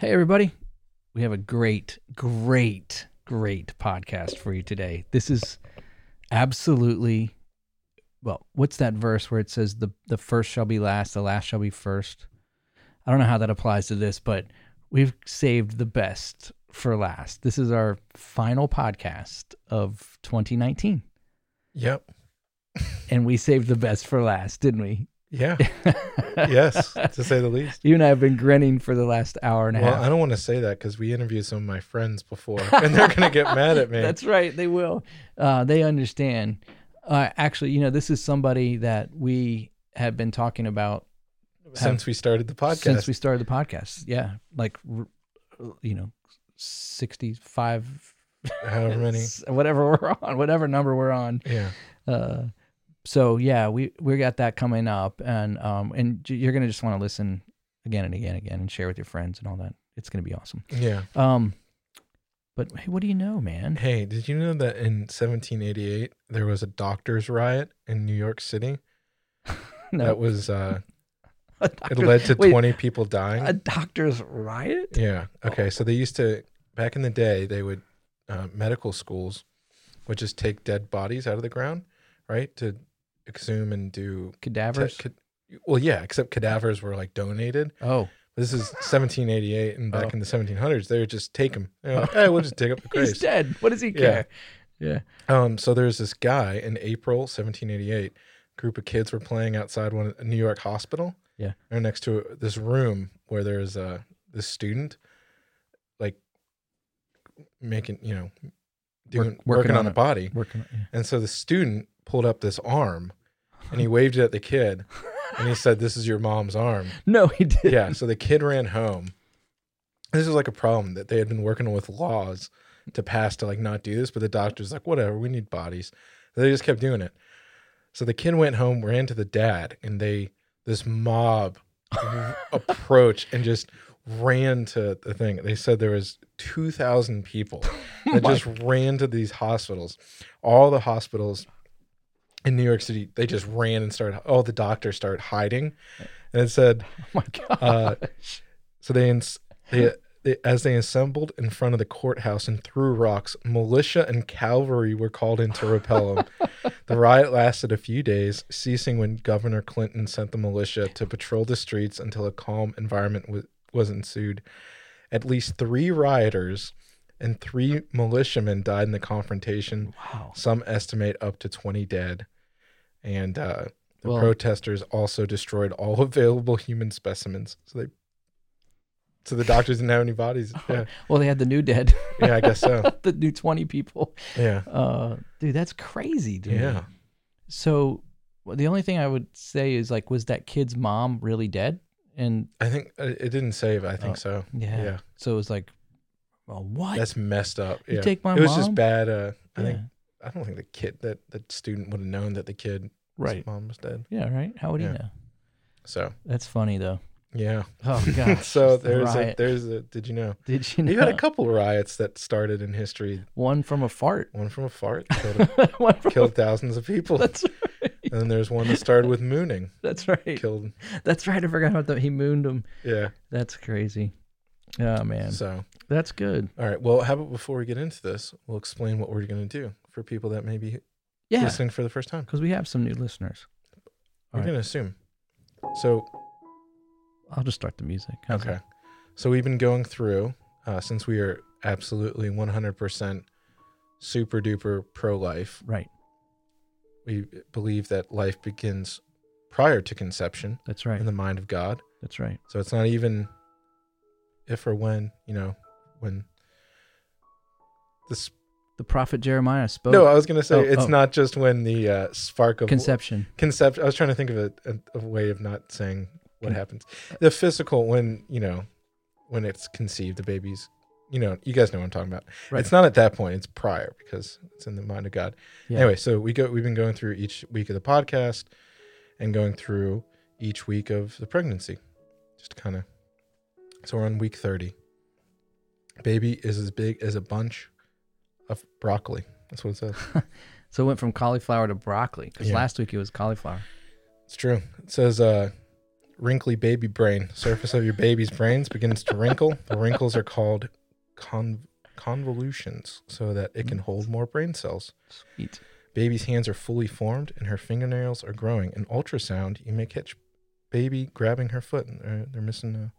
Hey, everybody. We have a great, great, great podcast for you today. This is absolutely, well, what's that verse where it says the, the first shall be last, the last shall be first? I don't know how that applies to this, but we've saved the best for last. This is our final podcast of 2019, Yep. and we saved the best for last, didn't we? Yeah. yes, to say the least. You and I have been grinning for the last hour and a half. Well, half. I don't want to say that because we interviewed some of my friends before, and they're gonna get mad at me. That's right. They will. Uh, they understand. Uh, actually, you know, this is somebody that we have been talking about Since we started the podcast, since we started the podcast. Yeah, like you know, sixty-five, however many. whatever we're on, whatever number we're on. Yeah. Uh, so yeah, we we got that coming up, and um, and you're gonna just want to listen again and again and again and share with your friends and all that. It's gonna be awesome. Yeah. Um, but hey, what do you know, man? Hey, did you know that in 1788 there was a doctors' riot in New York City? No, That was uh, it led to wait, 20 people dying. a doctor's riot. Yeah. Okay. So they used to back in the day they would uh, medical schools would just take dead bodies out of the ground, right, to exhume and do Cadavers. Te- ca- well, yeah, except cadavers were like donated. oh, This is 1788, and back Oh. in the 1700s, they would just take him. like, hey, we'll just dig up the grave. he's dead. What does he care? Yeah. Um, so there's this guy in April 1788. Group of kids were playing outside one a New York hospital. Yeah. They're next to this room where there's uh this student, like making you know, doing working working, on on, a body. Working. Yeah. And so the student pulled up this arm, and he waved it at the kid, and he said, "This is your mom's arm." No, he did. yeah. So the kid ran home. This is like a problem that they had been working with laws to pass to like not do this, but the doctor's like, whatever, we need bodies. And they just kept doing it. So the kid went home, ran to the dad, and they this mob approached and just ran to the thing. They said there was two thousand people oh that just ran to these hospitals. All the hospitals in New York City, they just ran and started. All the doctors started hiding, and it said Oh my god. uh, so they, ins- they, they as they assembled in front of the courthouse and threw rocks, militia and cavalry were called in to repel them. the riot lasted a few days, ceasing when Governor Clinton sent the militia to patrol the streets until a calm environment was, was ensued. At least three rioters and three militiamen died in the confrontation. wow. Some estimate up to 20 dead. And uh, the Well- protesters also destroyed all available human specimens. So they, so the doctors didn't have any bodies. Yeah, Well, they had the new dead. yeah, I guess so. the new twenty people. Yeah, Uh, dude, that's crazy, dude. yeah. So, well, the only thing I would say is like, was that kid's mom really dead? And I think uh, it didn't save. I think Oh, so. yeah. Yeah, So it was like, well, what? that's messed up. You Yeah, take my it was mom? just bad. Uh, I think I don't think the kid that the student would have known that the kid right. mom was dead. Yeah. Right. How would he Yeah. know? So That's funny though. yeah. Oh god. so the there's a there's a. Did you know? Did you know? You had a couple riots that started in history. one from a fart. One from a fart killed, one from killed thousands of people. That's right. And then there's one that started with mooning, That's right. killed. That's right. I forgot about that. He mooned him. Yeah. That's crazy. Oh man, So, that's good. all right. Well, how about before we get into this, we'll explain what we're going to do for people that may be Yeah, listening for the first time. because we have some new listeners. We're right. going to assume. So, I'll just start the music. How's okay. that? So we've been going through uh, since we are absolutely 100% super duper pro life. Right. We believe that life begins prior to conception That's right. in the mind of God. That's right. So it's not even if or when, you know, when this. The prophet Jeremiah spoke No, I was going to say Oh, it's oh. not just when the uh, spark of conception. concept. I was trying to think of a, a, a way of not saying what Con- happens. The physical, when, you know, when it's conceived, the baby's, you know, you guys know what I'm talking about. Right. It's not at that point, it's prior because it's in the mind of God. Yeah. Anyway, so we go we've been going through each week of the podcast and going through each week of the pregnancy. Just kind of so we're on week 30. Baby is as big as a bunch of broccoli. That's what it says. So it went from cauliflower to broccoli because Yeah. last week it was cauliflower. It's true. It says uh wrinkly baby brain. Surface of your baby's brains begins to wrinkle. The wrinkles are called con- convolutions so that it can hold more brain cells. Sweet. Baby's hands are fully formed and her fingernails are growing. In ultrasound, you may catch baby grabbing her foot. And they're, they're missing a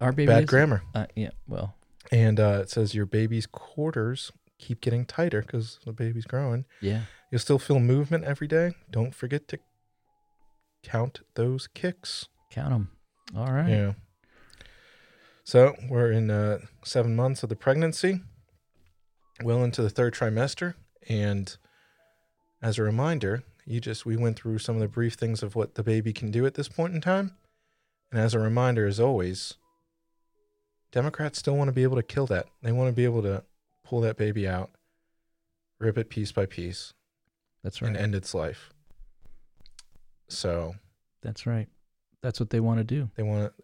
Our baby bad is- grammar. Uh, yeah. Well, And uh, it says your baby's quarters keep getting tighter because the baby's growing. yeah. You'll still feel movement every day. Don't forget to count those kicks. Count them. All right. Yeah. So we're in uh, seven months of the pregnancy, well into the third trimester. And as a reminder, you just, we went through some of the brief things of what the baby can do at this point in time. And as a reminder, as always, Democrats still want to be able to kill that. They want to be able to pull that baby out, rip it piece by piece, That's right. and end its life. So That's right. That's what they want to do. they want to,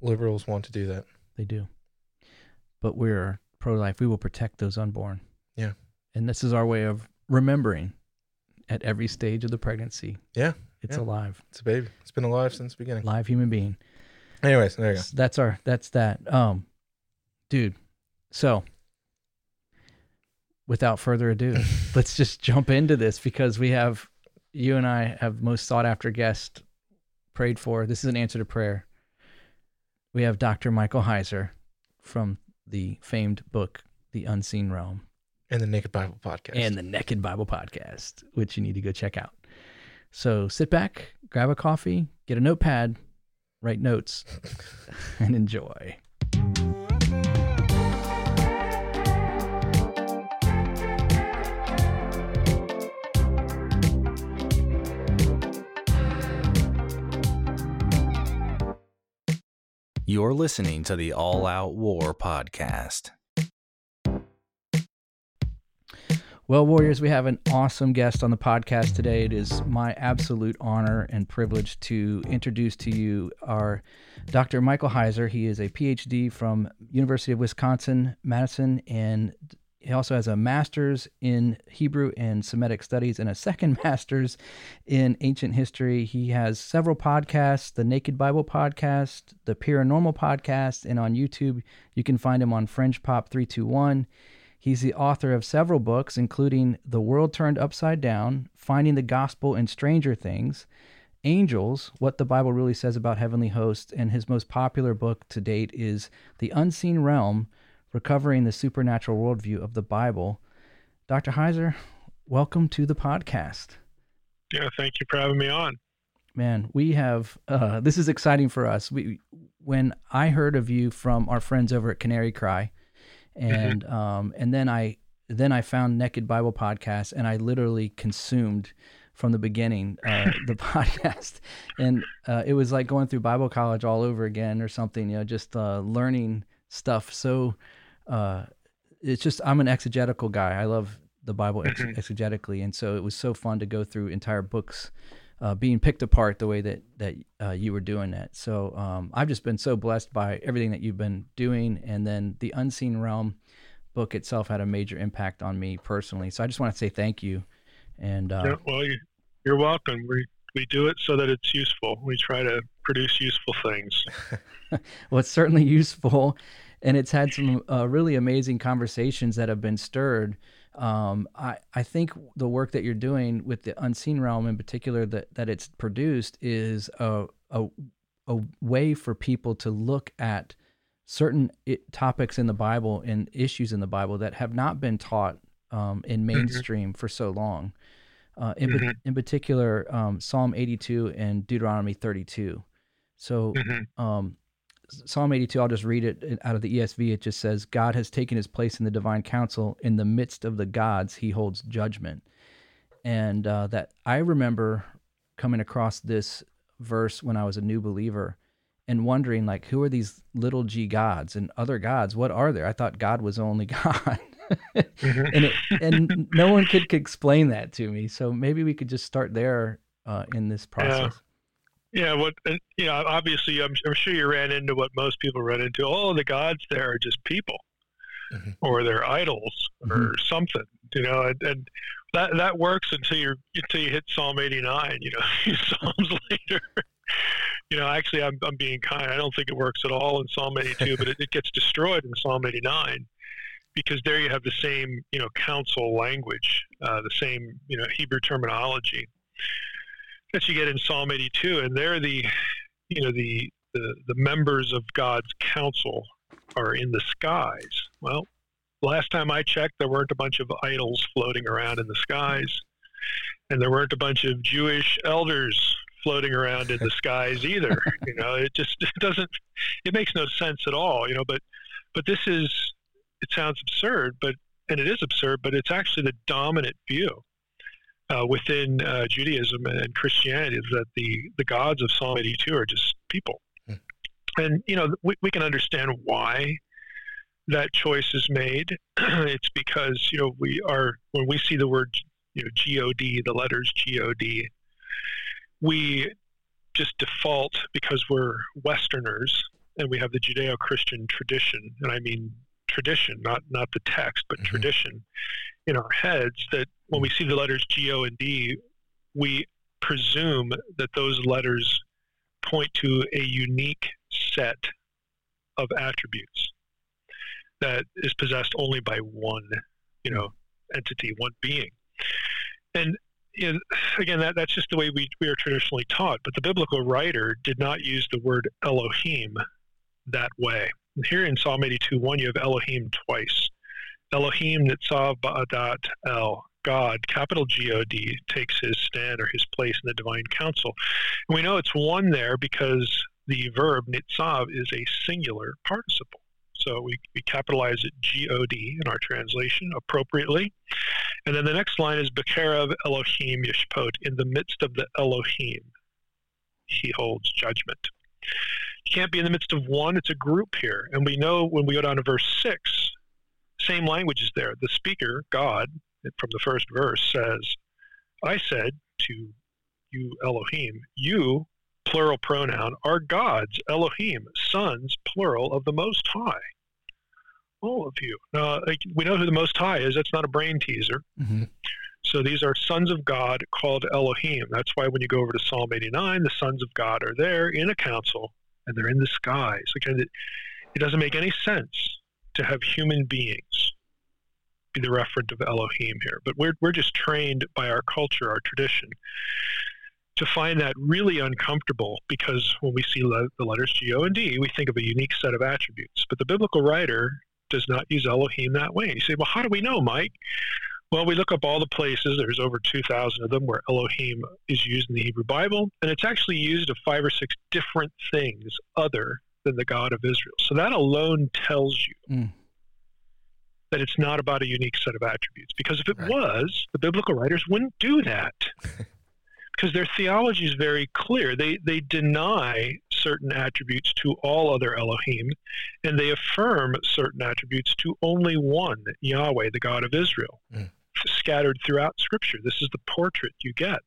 liberals want to do that. They do. But we're pro life. We will protect those unborn. Yeah. And this is our way of remembering at every stage of the pregnancy. Yeah, It's yeah. alive. It's a baby. It's been alive since the beginning. Live human being. Anyways, there you go. That's our that's that. Um dude. So without further ado, let's just jump into this because we have you and I have most sought after guest prayed for. This is an answer to prayer. We have Dr. Michael Heiser from the famed book The Unseen Realm And the Naked Bible podcast. and the Naked Bible podcast, which you need to go check out. So sit back, grab a coffee, get a notepad, write notes, and enjoy. You're listening to the All Out War podcast. Well, Warriors, we have an awesome guest on the podcast today. It is my absolute honor and privilege to introduce to you our Dr. Michael Heiser. He is a PhD from University of Wisconsin Madison, and he also has a master's in Hebrew and Semitic studies and a second master's in ancient history. He has several podcasts: the Naked Bible podcast, the Paranormal podcast, and on YouTube you can find him on Fringe Pop three two one. He's the author of several books, including The World Turned Upside Down, Finding the Gospel in Stranger Things, Angels, What the Bible Really Says About Heavenly Hosts, and his most popular book to date is The Unseen Realm Recovering the Supernatural Worldview of the Bible. Dr. Heiser, welcome to the podcast. Yeah, thank you for having me on. Man, we have uh, this is exciting for us. We when I heard of you from our friends over at Canary Cry, and um, and then I then I found Naked Bible podcast, and I literally consumed from the beginning uh, the podcast, and uh, it was like going through Bible college all over again or something. You know, just uh, learning stuff. So uh, it's just I'm an exegetical guy. I love the Bible ex- Mhm. exegetically, and so it was so fun to go through entire books uh, being picked apart the way that that uh, you were doing that. So um, I've just been so blessed by everything that you've been doing, and then the Unseen Realm book itself had a major impact on me personally. So I just want to say thank you. And uh, Yeah, well, you, you're welcome. We we do it so that it's useful. We try to produce useful things. well, it's certainly useful, and it's had some uh, really amazing conversations that have been stirred. Um, I I think the work that you're doing with the unseen realm, in particular, that that it's produced, is a a a way for people to look at certain i topics in the Bible and issues in the Bible that have not been taught um, in mainstream for so long. Uh, in, Mhm. in particular, um, Psalm 82 and Deuteronomy 32. So Mhm. um, Psalm 82, I'll just read it out of the ESV. It just says, God has taken his place in the divine council. In the midst of the gods, he holds judgment. And uh, that I remember coming across this verse when I was a new believer and wondering, like, who are these little g gods and other gods? What are there? I thought God was only God. Mhm. and it, and no one could, could explain that to me. So maybe we could just start there uh, in this process. Yeah, what and, you know, obviously, I'm, I'm sure you ran into what most people run into. Oh, the gods there are just people, Mhm. or they're idols, or something. You know, and, and that that works until you until you hit Psalm 89. You know, Psalms later. you know, actually, I'm, I'm being kind. I don't think it works at all in Psalm 82, but it, it gets destroyed in Psalm 89 because there you have the same, you know, council language, uh, the same, you know, Hebrew terminology that you get in Psalm 82, and they're the, you know, the the, the members of God's council are in the skies. Well, last time I checked, there weren't a bunch of idols floating around in the skies, and there weren't a bunch of Jewish elders floating around in the skies either. You know, it just it doesn't it makes no sense at all. You know, but but this is it sounds absurd, but and it is absurd, but it's actually the dominant view. Uh, within uh, Judaism and Christianity, is that the, the gods of Psalm 82 are just people. Hmm. And, you know, we, we can understand why that choice is made. it's because, you know, we are, when we see the word, you know, G-O-D, the letters G-O-D, we just default because we're Westerners and we have the Judeo-Christian tradition, and I mean tradition, not not the text, but mm-hmm. tradition in our heads. That when we see the letters G, O, and D, we presume that those letters point to a unique set of attributes that is possessed only by one, you know, entity, one being. And you know, again, that, that's just the way we, we are traditionally taught. But the biblical writer did not use the word Elohim that way. Here in Psalm 82 1, you have Elohim twice. Elohim Nitzav Ba'adat El, God, capital G O D, takes his stand or his place in the divine council. And we know it's one there because the verb Nitzav is a singular participle. So we, we capitalize it G-O-D in our translation appropriately. And then the next line is Bekerev Elohim Yishpot. In the midst of the Elohim, he holds judgment. Can't be in the midst of one, it's a group here. And we know when we go down to verse 6, same language is there. The speaker, God, from the first verse says, I said to you, Elohim, you plural pronoun, are gods, Elohim, sons, plural, of the Most High. All of you. Now, we know who the Most High is. That's not a brain teaser. Mm-hmm. So these are sons of God called Elohim. That's why when you go over to Psalm 89, the sons of God are there in a council and they're in the skies. Again, it, it doesn't make any sense to have human beings be the referent of Elohim here. But we're, we're just trained by our culture, our tradition, to find that really uncomfortable because when we see le- the letters G, O, and D, we think of a unique set of attributes. But the biblical writer does not use Elohim that way. You say, well, how do we know, Mike? Well, we look up all the places, there's over 2,000 of them, where Elohim is used in the Hebrew Bible, and it's actually used of five or six different things other than the God of Israel. So that alone tells you mm. That it's not about a unique set of attributes. Because if it right. was, the biblical writers wouldn't do that. because their theology is very clear. They they deny certain attributes to all other Elohim, and they affirm certain attributes to only one, Yahweh, the God of Israel, mm. scattered throughout Scripture. This is the portrait you get.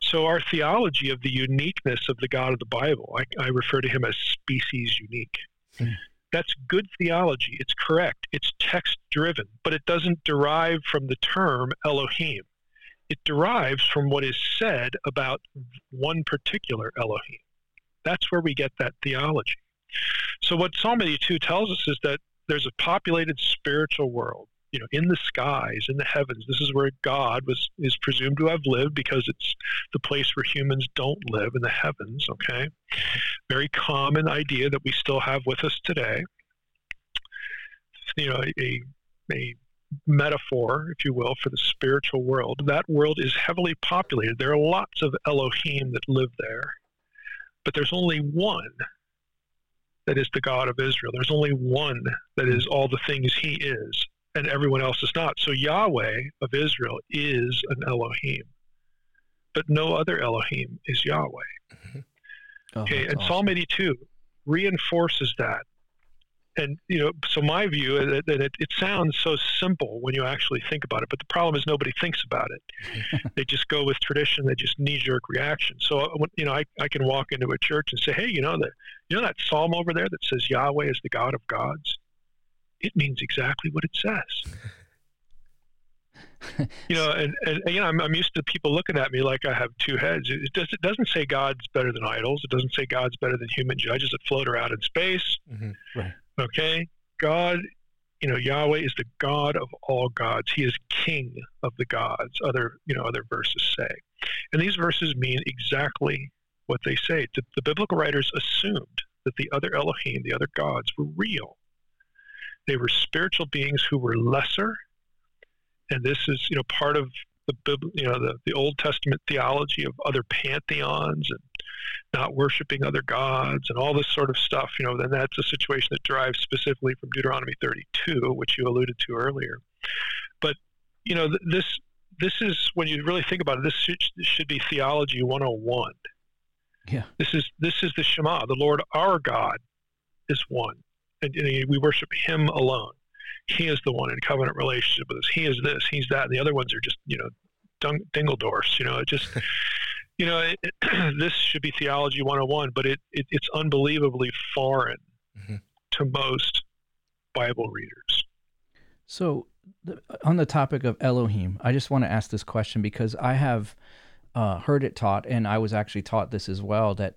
So our theology of the uniqueness of the God of the Bible, I, I refer to him as species unique. Mm. That's good theology. It's correct. It's text driven, but it doesn't derive from the term Elohim it derives from what is said about one particular Elohim. That's where we get that theology. So what Psalm 82 tells us is that there's a populated spiritual world, you know, in the skies, in the heavens. This is where God was is presumed to have lived because it's the place where humans don't live in the heavens, okay? Very common idea that we still have with us today. You know, a a metaphor, if you will, for the spiritual world. That world is heavily populated. There are lots of Elohim that live there, but there's only one that is the God of Israel. There's only one that is all the things he is, and everyone else is not. So Yahweh of Israel is an Elohim, but no other Elohim is Yahweh. Mm-hmm. Oh, okay, and awesome. Psalm 82 reinforces that and you know, so my view is that it, it sounds so simple when you actually think about it, but the problem is nobody thinks about it. they just go with tradition. They just knee-jerk reaction. So uh, you know, I, I can walk into a church and say, hey, you know that you know that psalm over there that says Yahweh is the God of gods. It means exactly what it says. you know, and, and you know, I'm, I'm used to people looking at me like I have two heads. It, does, it doesn't say God's better than idols. It doesn't say God's better than human judges that float around in space. Mhm. Right. Okay, God, you know, Yahweh is the God of all gods. He is King of the gods. Other, you know, other verses say, and these verses mean exactly what they say. The, the biblical writers assumed that the other Elohim, the other gods, were real. They were spiritual beings who were lesser, and this is, you know, part of the you know the, the Old Testament theology of other pantheons and not worshiping other gods and all this sort of stuff. You know, then that's a situation that derives specifically from Deuteronomy 32, which you alluded to earlier. But you know, th- this this is when you really think about it. This should, this should be theology 101. Yeah. This is this is the Shema. The Lord our God is one, and, and we worship Him alone. He is the one in covenant relationship with us. He is this. He's that. And the other ones are just you know, dung, dingledorfs. You know, it just you know, it, it, this should be theology 101, but it, it it's unbelievably foreign Mhm. to most Bible readers. So, the, on the topic of Elohim, I just want to ask this question because I have uh, heard it taught, and I was actually taught this as well that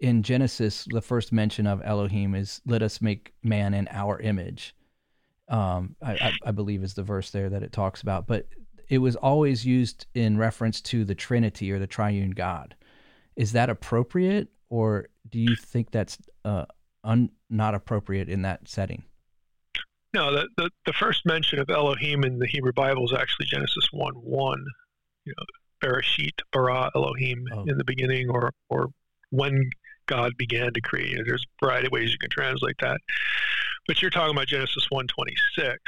in Genesis, the first mention of Elohim is "Let us make man in our image." Um, I, I, I believe is the verse there that it talks about, but it was always used in reference to the Trinity or the Triune God. Is that appropriate, or do you think that's uh, un, not appropriate in that setting? No, the, the, the first mention of Elohim in the Hebrew Bible is actually Genesis 1 1. You know, Bereshit, bara Elohim Oh. in the beginning, or, or when God began to create. You know, there's a variety of ways you can translate that. But you're talking about Genesis 126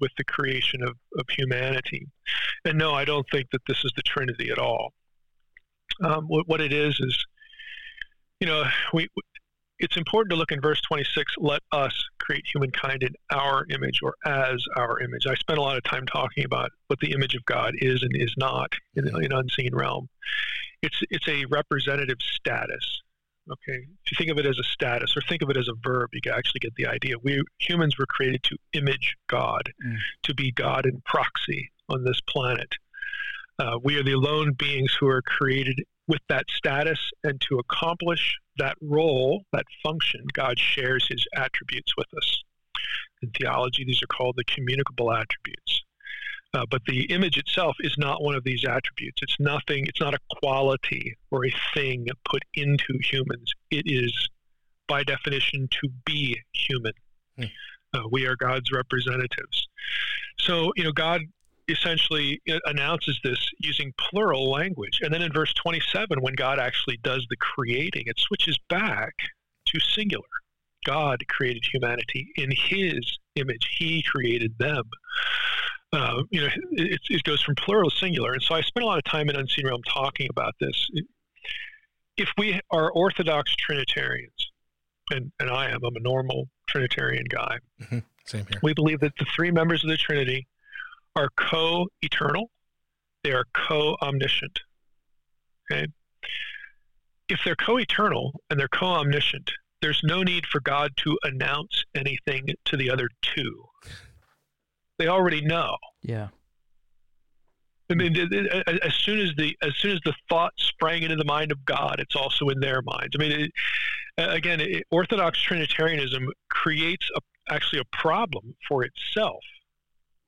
with the creation of, of humanity. And no, I don't think that this is the Trinity at all. Um, what, what it is is, you know, we it's important to look in verse 26 let us create humankind in our image or as our image i spent a lot of time talking about what the image of god is and is not in an unseen realm it's it's a representative status okay if you think of it as a status or think of it as a verb you can actually get the idea we humans were created to image god Mm. to be god in proxy on this planet uh, we are the alone beings who are created with that status and to accomplish that role, that function, God shares his attributes with us. In theology, these are called the communicable attributes. Uh, but the image itself is not one of these attributes. It's nothing, it's not a quality or a thing put into humans. It is, by definition, to be human. Hmm. Uh, we are God's representatives. So, you know, God essentially uh, announces this using plural language. And then in verse 27, when God actually does the creating, it switches back to singular. God created humanity in His image. He created them. Uh, you know, it, it goes from plural to singular. And so I spent a lot of time in Unseen Realm talking about this. If we are Orthodox Trinitarians, and, and I am, I'm a normal Trinitarian guy, Same here. we believe that the three members of the Trinity are co eternal, they are co omniscient. Okay? If they're co eternal and they're co omniscient, there's no need for God to announce anything to the other two. They already know. Yeah. I mean, as soon as the as soon as the thought sprang into the mind of God, it's also in their minds. I mean, it, again, it, Orthodox Trinitarianism creates a, actually a problem for itself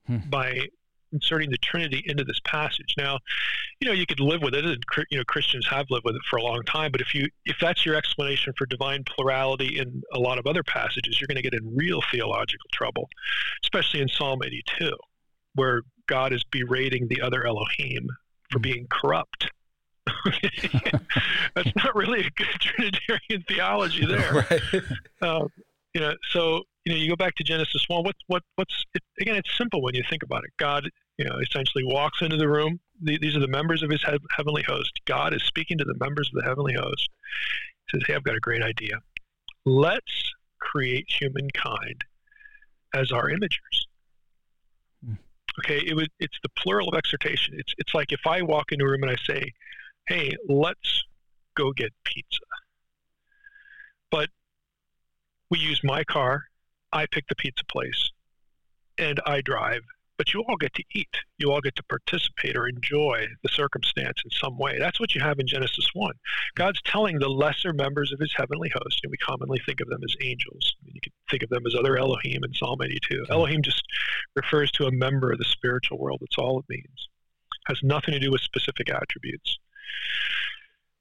Hmm. by inserting the Trinity into this passage. Now, you know, you could live with it, and you know, Christians have lived with it for a long time. But if you if that's your explanation for divine plurality in a lot of other passages, you're going to get in real theological trouble, especially in Psalm 82, where God is berating the other Elohim for Hmm. being corrupt. that's not really a good Trinitarian theology there. right. Um, you know, so you know, you go back to Genesis one. What, what, what's it, again? It's simple when you think about it. God, you know, essentially walks into the room. The, these are the members of His heav- heavenly host. God is speaking to the members of the heavenly host. He says, "Hey, I've got a great idea. Let's create humankind as our imagers." Hmm. Okay, it was. It's the plural of exhortation. It's it's like if I walk into a room and I say, "Hey, let's go get pizza." But we use my car, I pick the pizza place, and I drive, but you all get to eat. You all get to participate or enjoy the circumstance in some way. That's what you have in Genesis 1. God's telling the lesser members of his heavenly host, and we commonly think of them as angels. You can think of them as other Elohim in Psalm 82. Elohim just refers to a member of the spiritual world. That's all it means. Has nothing to do with specific attributes.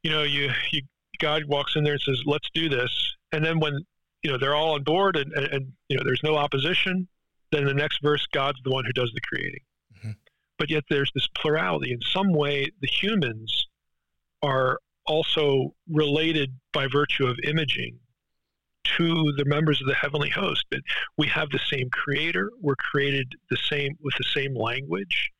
You know, you, you God walks in there and says, "Let's do this," and then when you know they're all on board and, and, and you know there's no opposition, then the next verse, God's the one who does the creating. Mm-hmm. But yet there's this plurality. In some way, the humans are also related by virtue of imaging to the members of the heavenly host. But we have the same creator. We're created the same with the same language.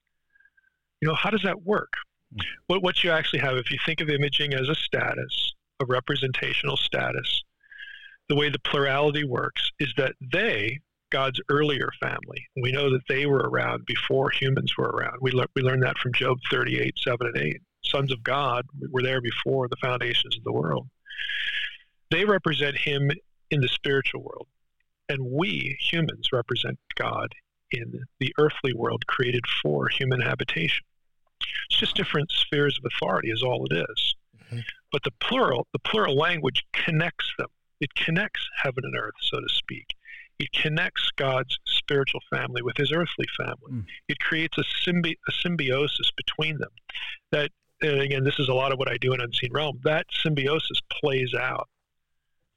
You know, how does that work? Mm-hmm. What what you actually have, if you think of imaging as a status, a representational status, the way the plurality works is that they God's earlier family. We know that they were around before humans were around. We, le- we learned that from Job 38, 7 and 8. Sons of God were there before the foundations of the world. They represent him in the spiritual world. And we, humans, represent God in the earthly world created for human habitation. It's just different spheres of authority is all it is. Mm-hmm. But the plural, the plural language connects them. It connects heaven and earth, so to speak. It connects God's spiritual family with his earthly family. Mm. It creates a, symbi- a symbiosis between them. That, and again, this is a lot of what I do in Unseen Realm. That symbiosis plays out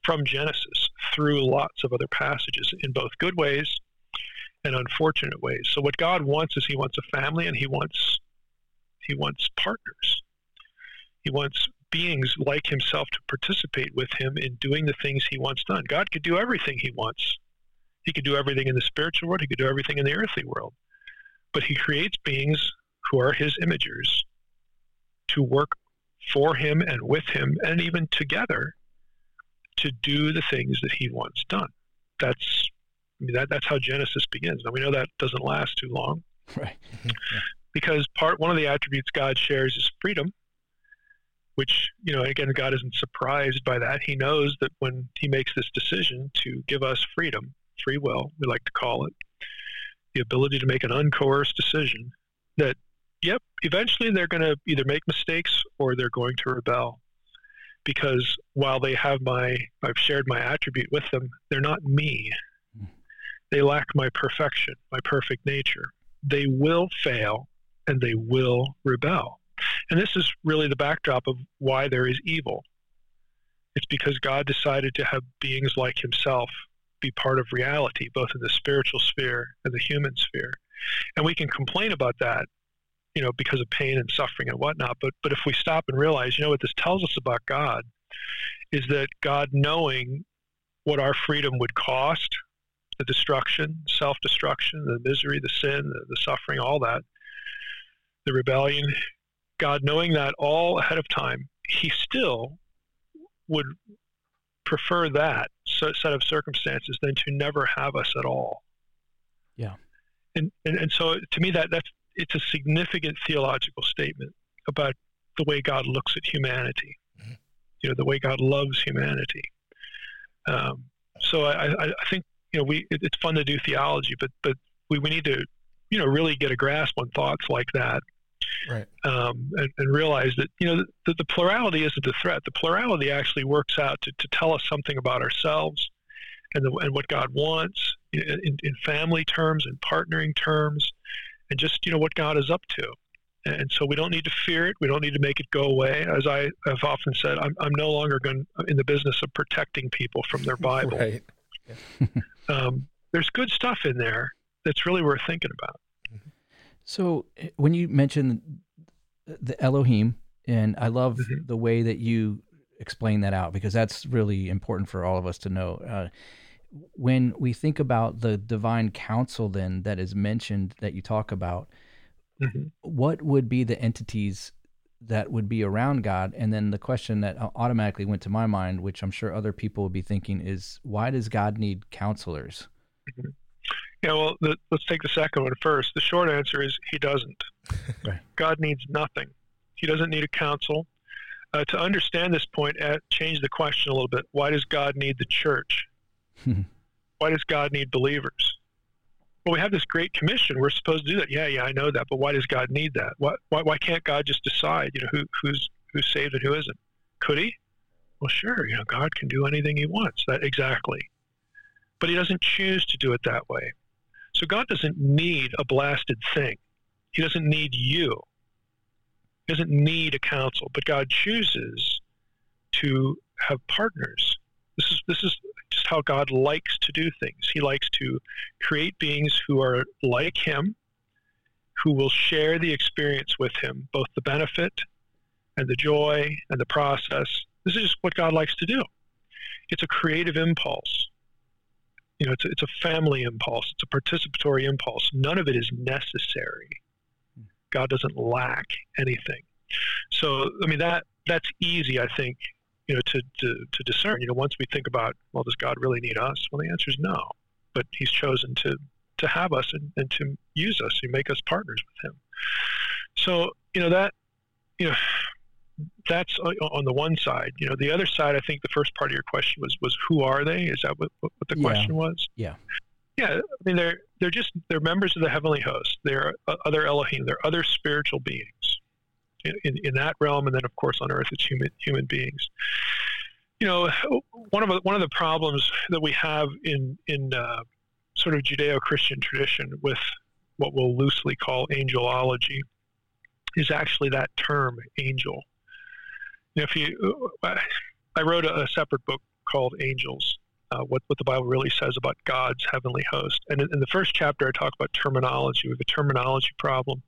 from Genesis through lots of other passages in both good ways and unfortunate ways. So what God wants is he wants a family and he wants he wants partners. He wants beings like himself to participate with him in doing the things he wants done. God could do everything he wants he could do everything in the spiritual world, he could do everything in the earthly world. But he creates beings who are his imagers to work for him and with him and even together to do the things that he wants done. That's I mean, that, that's how Genesis begins. Now we know that doesn't last too long. Right. Mm-hmm. yeah. Because part one of the attributes God shares is freedom, which, you know, again, God isn't surprised by that. He knows that when he makes this decision to give us freedom, free will, we like to call it, the ability to make an uncoerced decision that, yep, eventually they're going to either make mistakes or they're going to rebel. Because while they have my, I've shared my attribute with them, they're not me. Hmm. They lack my perfection, my perfect nature. They will fail and they will rebel. And this is really the backdrop of why there is evil. It's because God decided to have beings like himself be part of reality, both in the spiritual sphere and the human sphere. And we can complain about that, you know, because of pain and suffering and whatnot. But but if we stop and realize, you know, what this tells us about God is that God knowing what our freedom would cost, the destruction, self-destruction, the misery, the sin, the, the suffering, all that, the rebellion, God knowing that all ahead of time, he still would prefer that set of circumstances than to never have us at all. Yeah. And, and, and so to me that that's it's a significant theological statement about the way God looks at humanity. Mm-hmm. You know, the way God loves humanity. Um, so I, I, I, think you know we it, it's fun to do theology, but but we, we need to you know really get a grasp on thoughts like that right. Um, and, and, realize that you know the, the, plurality isn't a threat. The plurality actually works out to, to tell us something about ourselves and, the, and what god wants in, in family terms and partnering terms and just you know what god is up to. And so we don't need to fear it. We don't need to make it go away. As i have often said i'm, I'm no longer going in the business of protecting people from their bible. Right. um, there's good stuff in there that's really worth thinking about so eh, when you mentioned the Elohim, and I love mm-hmm. the way that you explain that out because that's really important for all of us to know. Uh, when we think about the divine council, then that is mentioned that you talk about, mm-hmm. what would be the entities that would be around God? And then the question that automatically went to my mind, which I'm sure other people would be thinking, is why does God need counselors? Mm-hmm. Yeah, well, the, let's take the second one first. The short answer is he doesn't. right. God needs nothing. He doesn't need a council. Uh, to understand this point, uh, change the question a little bit. Why does God need the church? Why does God need believers? well, we have this great commission. We're supposed to do that. Yeah, yeah, I know that. But why does God need that? Why, why, why can't God just decide, you know, who, who's, who's saved and who isn't? Could he? Well, sure. You know, God can do anything he wants. That exactly. But he doesn't choose to do it that way. So God doesn't need a blasted thing. He doesn't need you. He doesn't need a council, but God chooses to have partners. This is this is just how God likes to do things. He likes to create beings who are like him, who will share the experience with him, both the benefit and the joy and the process. This is just what God likes to do. It's a creative impulse. You know, it's it's a family impulse. It's a participatory impulse. None of it is necessary. God doesn't lack anything. So, I mean, that that's easy, I think, you know, to, to, to discern. You know, once we think about, well, does God really need us? Well, the answer is no. But He's chosen to to have us and, and to use us, to make us partners with Him. So, you know, that, you know, that's on the one side. You know, the other side, I think the first part of your question was was who are they? Is that what, what the Yeah. question was? Yeah. Yeah, I mean they're they're just they're members of the heavenly host. They're uh, other Elohim. They're other spiritual beings in, in, in that realm, and then of course on earth it's human human beings. You know, one of the, one of the problems that we have in in uh, sort of Judeo-Christian tradition with what we'll loosely call angelology is actually that term angel. If you, I wrote a, a separate book called Angels, uh, what, what the Bible really says about God's heavenly host. And in, in the first chapter, I talk about terminology. We have a terminology problem.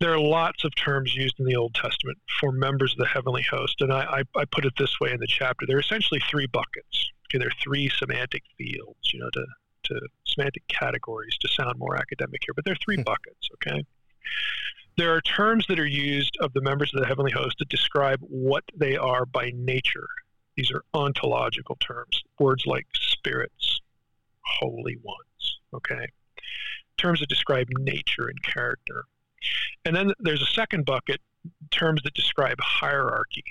There are lots of terms used in the Old Testament for members of the heavenly host. And I, I, I put it this way in the chapter. There are essentially three buckets. Okay, there are three semantic fields, you know, to, to semantic categories to sound more academic here, but there are three buckets, okay? There are terms that are used of the members of the heavenly host that describe what they are by nature. These are ontological terms, words like spirits, holy ones, okay? Terms that describe nature and character. And then there's a second bucket, terms that describe hierarchy,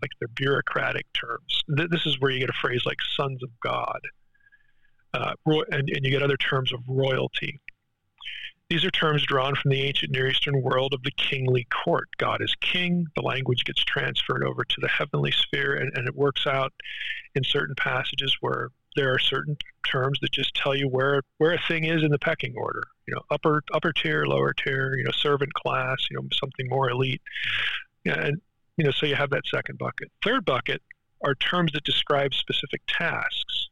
like they're bureaucratic terms. Th- This is where you get a phrase like sons of God, uh, and, and you get other terms of royalty. These are terms drawn from the ancient Near Eastern world of the kingly court. God is king. The language gets transferred over to the heavenly sphere, and, and it works out in certain passages where there are certain terms that just tell you where where a thing is in the pecking order. You know, upper upper tier, lower tier. You know, servant class. You know, something more elite. And you know, so you have that second bucket. Third bucket are terms that describe specific tasks,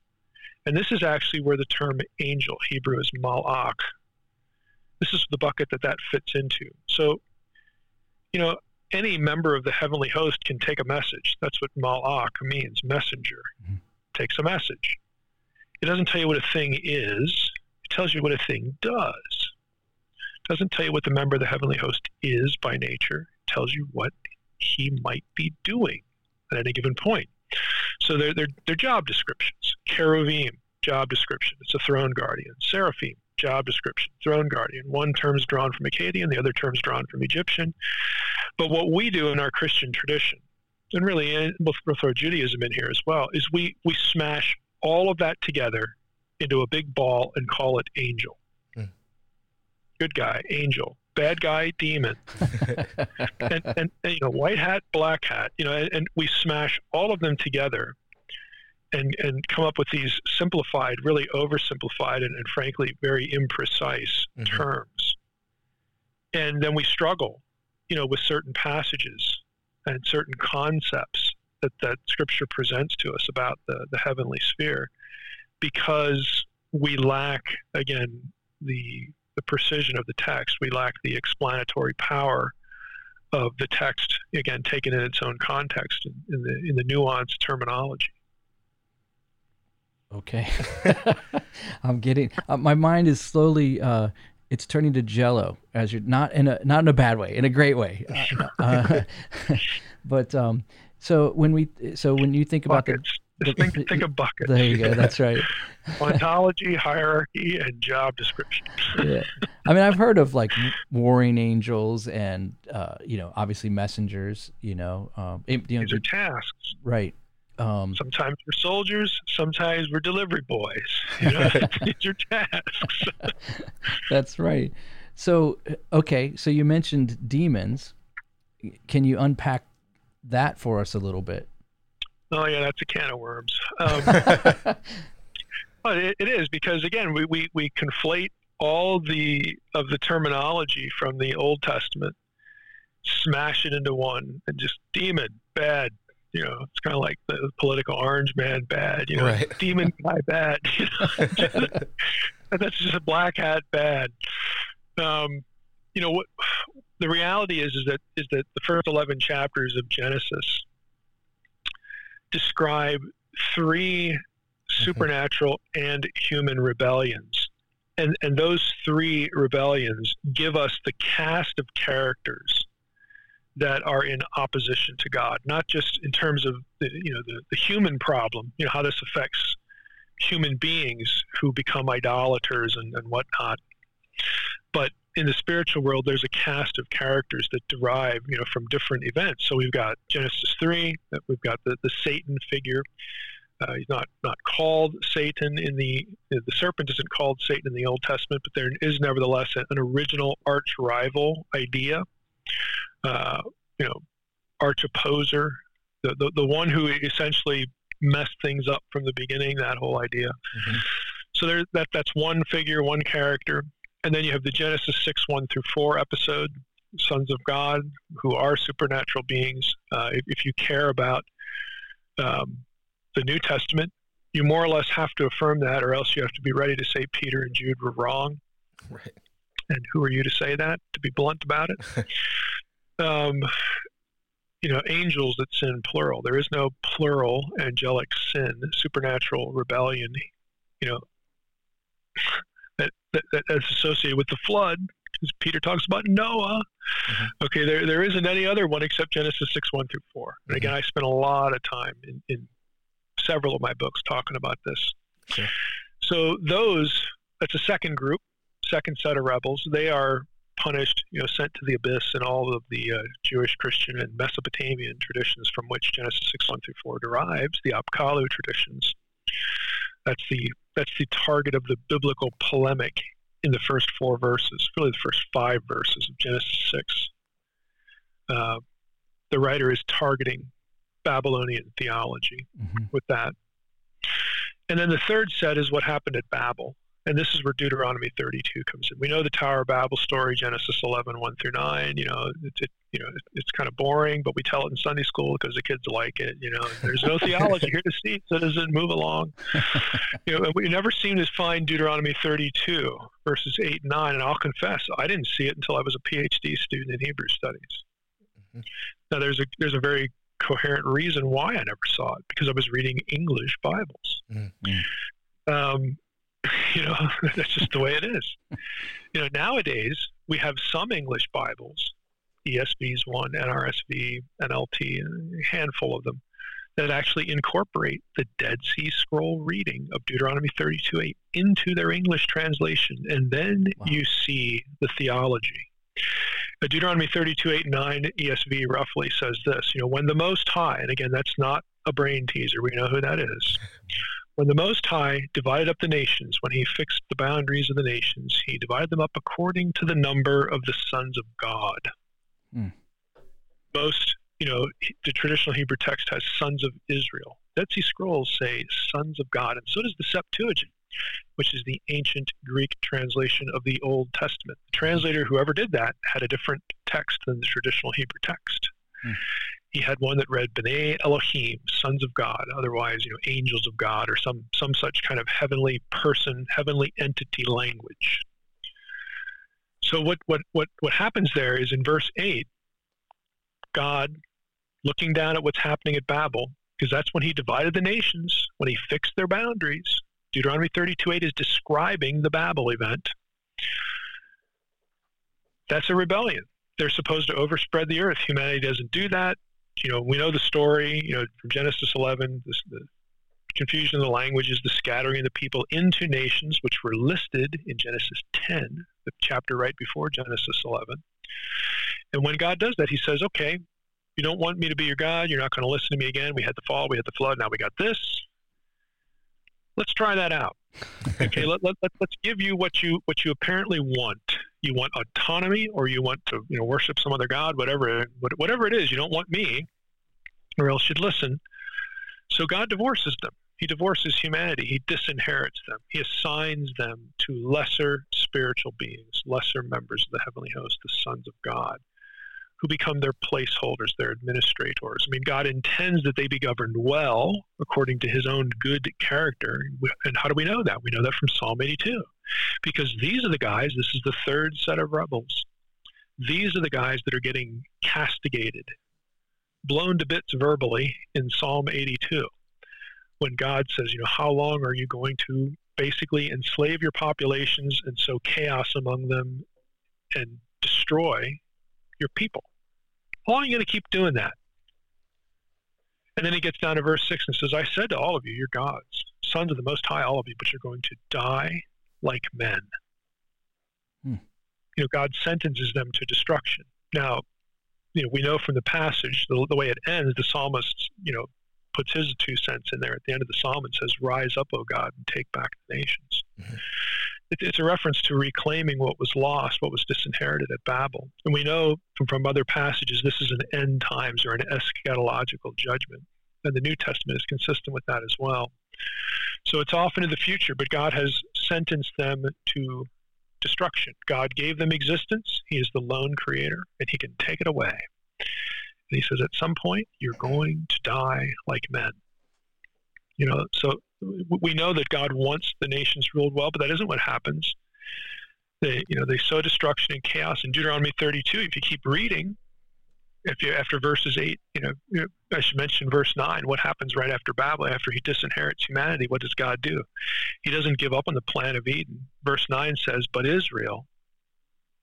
and this is actually where the term angel, Hebrew is malach, this is the bucket that that fits into. So, you know, any member of the heavenly host can take a message. That's what malach means, messenger. Mhm. Takes a message. It doesn't tell you what a thing is. It tells you what a thing does. It doesn't tell you what the member of the heavenly host is by nature. It tells you what he might be doing at any given point. So they're, they're, they're job descriptions. Cherubim, job description. It's a throne guardian. Seraphim, job description, throne guardian. One term's drawn from Akkadian, the other term's drawn from Egyptian. But what we do in our Christian tradition, and really in, we'll we'll throw Judaism in here as well, is we, we smash all of that together into a big ball and call it angel. Hmm. Good guy, angel. Bad guy, demon. and, and, and, you know, white hat, black hat. You know, and, and we smash all of them together and and come up with these simplified, really oversimplified, and, and frankly very imprecise Mhm. terms. And then we struggle, you know, with certain passages and certain concepts that that Scripture presents to us about the the heavenly sphere, because we lack again the the precision of the text. We lack the explanatory power of the text again taken in its own context in, in the in the nuanced terminology. Okay. I'm getting uh, my mind is slowly uh it's turning to jello as you're not in a not in a bad way, in a great way. Uh, uh, but um so when we so when you think about the Buckets. Just think, think of buckets. there you go, that's right. Ontology, hierarchy, and job description. yeah. I mean, I've heard of like warring angels and uh, you know, obviously messengers. You know, um, it- you know, These are the- tasks. right. Um, Sometimes we're soldiers, sometimes we're delivery boys. You know, it's your tasks. that's right. So, okay, so you mentioned demons. Can you unpack that for us a little bit? Oh yeah, that's a can of worms. Um, but it, it is because again, we, we, we conflate all the of the terminology from the Old Testament, smash it into one, and just demon bad. You know, it's kind of like the political orange man bad. You know, Right. demon guy bad. You know, that's just a black hat bad. Um, you know what? The reality is is that is that the first eleven chapters of Genesis describe three supernatural and human rebellions. And, and those three rebellions give us the cast of characters that are in opposition to God, not just in terms of the, you know the, the human problem, you know how this affects human beings who become idolaters and, and whatnot, but in the spiritual world, there's a cast of characters that derive, you know, from different events. So we've got Genesis three, we've got the, the Satan figure. Uh, he's not not called Satan in the the serpent isn't called Satan in the Old Testament, but there is nevertheless an, an original arch rival idea. Uh, you know, arch opposer, the, the the one who essentially messed things up from the beginning. That whole idea. Mhm. So there, that that's one figure, one character, and then you have the Genesis six one through four episode, sons of God, who are supernatural beings. Uh, if, if you care about um, the New Testament, you more or less have to affirm that, or else you have to be ready to say Peter and Jude were wrong. Right. And who are you to say that? To be blunt about it. um, you know, angels that sin plural. There is no plural angelic sin, supernatural rebellion. You know, that, that that's associated with the flood, because Peter talks about Noah. Mhm. Okay, there there isn't any other one except Genesis six one through four. And again, I spent a lot of time in, in several of my books talking about this. Sure. So those that's a second group, second set of rebels. They are punished, you know, sent to the abyss in all of the uh, Jewish, Christian, and Mesopotamian traditions from which Genesis six one through four derives, the Apkallu traditions. That's the that's the target of the biblical polemic in the first four verses, really the first five verses of Genesis six. Uh, the writer is targeting Babylonian theology Mhm. with that. And then the third set is what happened at Babel. And this is where Deuteronomy 32 comes in. We know the Tower of Babel story, Genesis 11, 1 through 9. You know, it, it, you know, it's kind of boring, but we tell it in Sunday school because the kids like it. You know, there's no theology here to see, so does it move along? You know, we never seem to find Deuteronomy 32, verses 8 and 9. And I'll confess, I didn't see it until I was a PhD student in Hebrew studies. Mhm. Now, there's a there's a very coherent reason why I never saw it because I was reading English Bibles. Mm. Um, you know, that's just the way it is. You know, nowadays we have some English Bibles, ESV's one, NRSV, NLT, a handful of them that actually incorporate the Dead Sea Scroll reading of Deuteronomy 32:8 into their English translation, and then Wow. you see the theology. Deuteronomy 32:8 and 9 ESV roughly says this, you know, when the Most High, and again, that's not a brain teaser, we know who that is. When the Most High divided up the nations, when he fixed the boundaries of the nations, he divided them up according to the number of the sons of God. Hmm. Most, you know, the traditional Hebrew text has sons of Israel. Dead Sea Scrolls say sons of God, and so does the Septuagint, which is the ancient Greek translation of the Old Testament. The translator, whoever did that, had a different text than the traditional Hebrew text. Hmm. He had one that read B'nai Elohim, sons of God, otherwise, you know, angels of God, or some some such kind of heavenly person, heavenly entity language. So what what what what happens there is in verse eight, God looking down at what's happening at Babel, because that's when he divided the nations, when he fixed their boundaries. Deuteronomy 32:8 is describing the Babel event. That's a rebellion. They're supposed to overspread the earth. Humanity doesn't do that. You know, we know the story. You know, from Genesis 11, this, the confusion of the languages, the scattering of the people into nations, which were listed in Genesis 10, the chapter right before Genesis 11. And when God does that, He says, "Okay, You don't want me to be your God. You're not going to listen to me again. We had the fall. We had the flood. Now we got this. Let's try that out. Okay, let, let, let, let's give you what you what you apparently want. You want autonomy, or you want to you know worship some other god, whatever whatever it is. You don't want me, or else you'd listen. So God divorces them. He divorces humanity. He disinherits them. He assigns them to lesser spiritual beings, lesser members of the heavenly host, the sons of God who become their placeholders, their administrators. I mean, God intends that they be governed well according to his own good character. And how do we know that? We know that from Psalm 82. Because these are the guys, this is the third set of rebels. These are the guys that are getting castigated, blown to bits verbally in Psalm 82. When God says, you know, how long are you going to basically enslave your populations and sow chaos among them and destroy your people? How long are you going to keep doing that? And then he gets down to verse 6 and says, I said to all of you, you're gods, sons of the Most High, all of you, but you're going to die like men. Hmm. You know, God sentences them to destruction. Now, you know, we know from the passage, the, the way it ends, the psalmist, you know, puts his two cents in there at the end of the psalm and says, Rise up, O God, and take back the nations. Mm-hmm it's a reference to reclaiming what was lost, what was disinherited at Babel. And we know from, from other passages this is an end times or an eschatological judgment. And the New Testament is consistent with that as well. So it's often in the future, but God has sentenced them to destruction. God gave them existence. He is the lone creator, and He can take it away. And He says, at some point, you're going to die like men. You know, so we know that God wants the nations ruled well, but that isn't what happens. They, you know, they sow destruction and chaos. In Deuteronomy 32, if you keep reading, if you after verses eight, you know, you know, I should mention verse nine. What happens right after Babel? After he disinherits humanity, what does God do? He doesn't give up on the plan of Eden. Verse nine says, "But Israel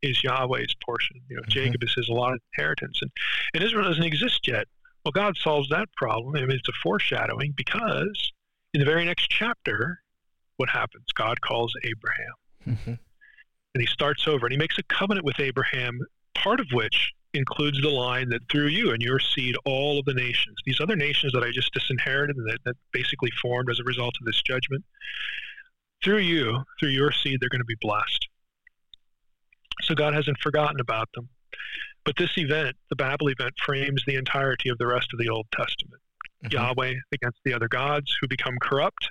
is Yahweh's portion. You know, mm-hmm. Jacob is his allotted inheritance, and and Israel doesn't exist yet. Well, God solves that problem. I mean, it's a foreshadowing because in the very next chapter, what happens? God calls Abraham. Mm-hmm. And he starts over and he makes a covenant with Abraham, part of which includes the line that through you and your seed, all of the nations, these other nations that I just disinherited and that, that basically formed as a result of this judgment, through you, through your seed, they're going to be blessed. So God hasn't forgotten about them. But this event, the Babel event, frames the entirety of the rest of the Old Testament. Mm-hmm. Yahweh against the other gods who become corrupt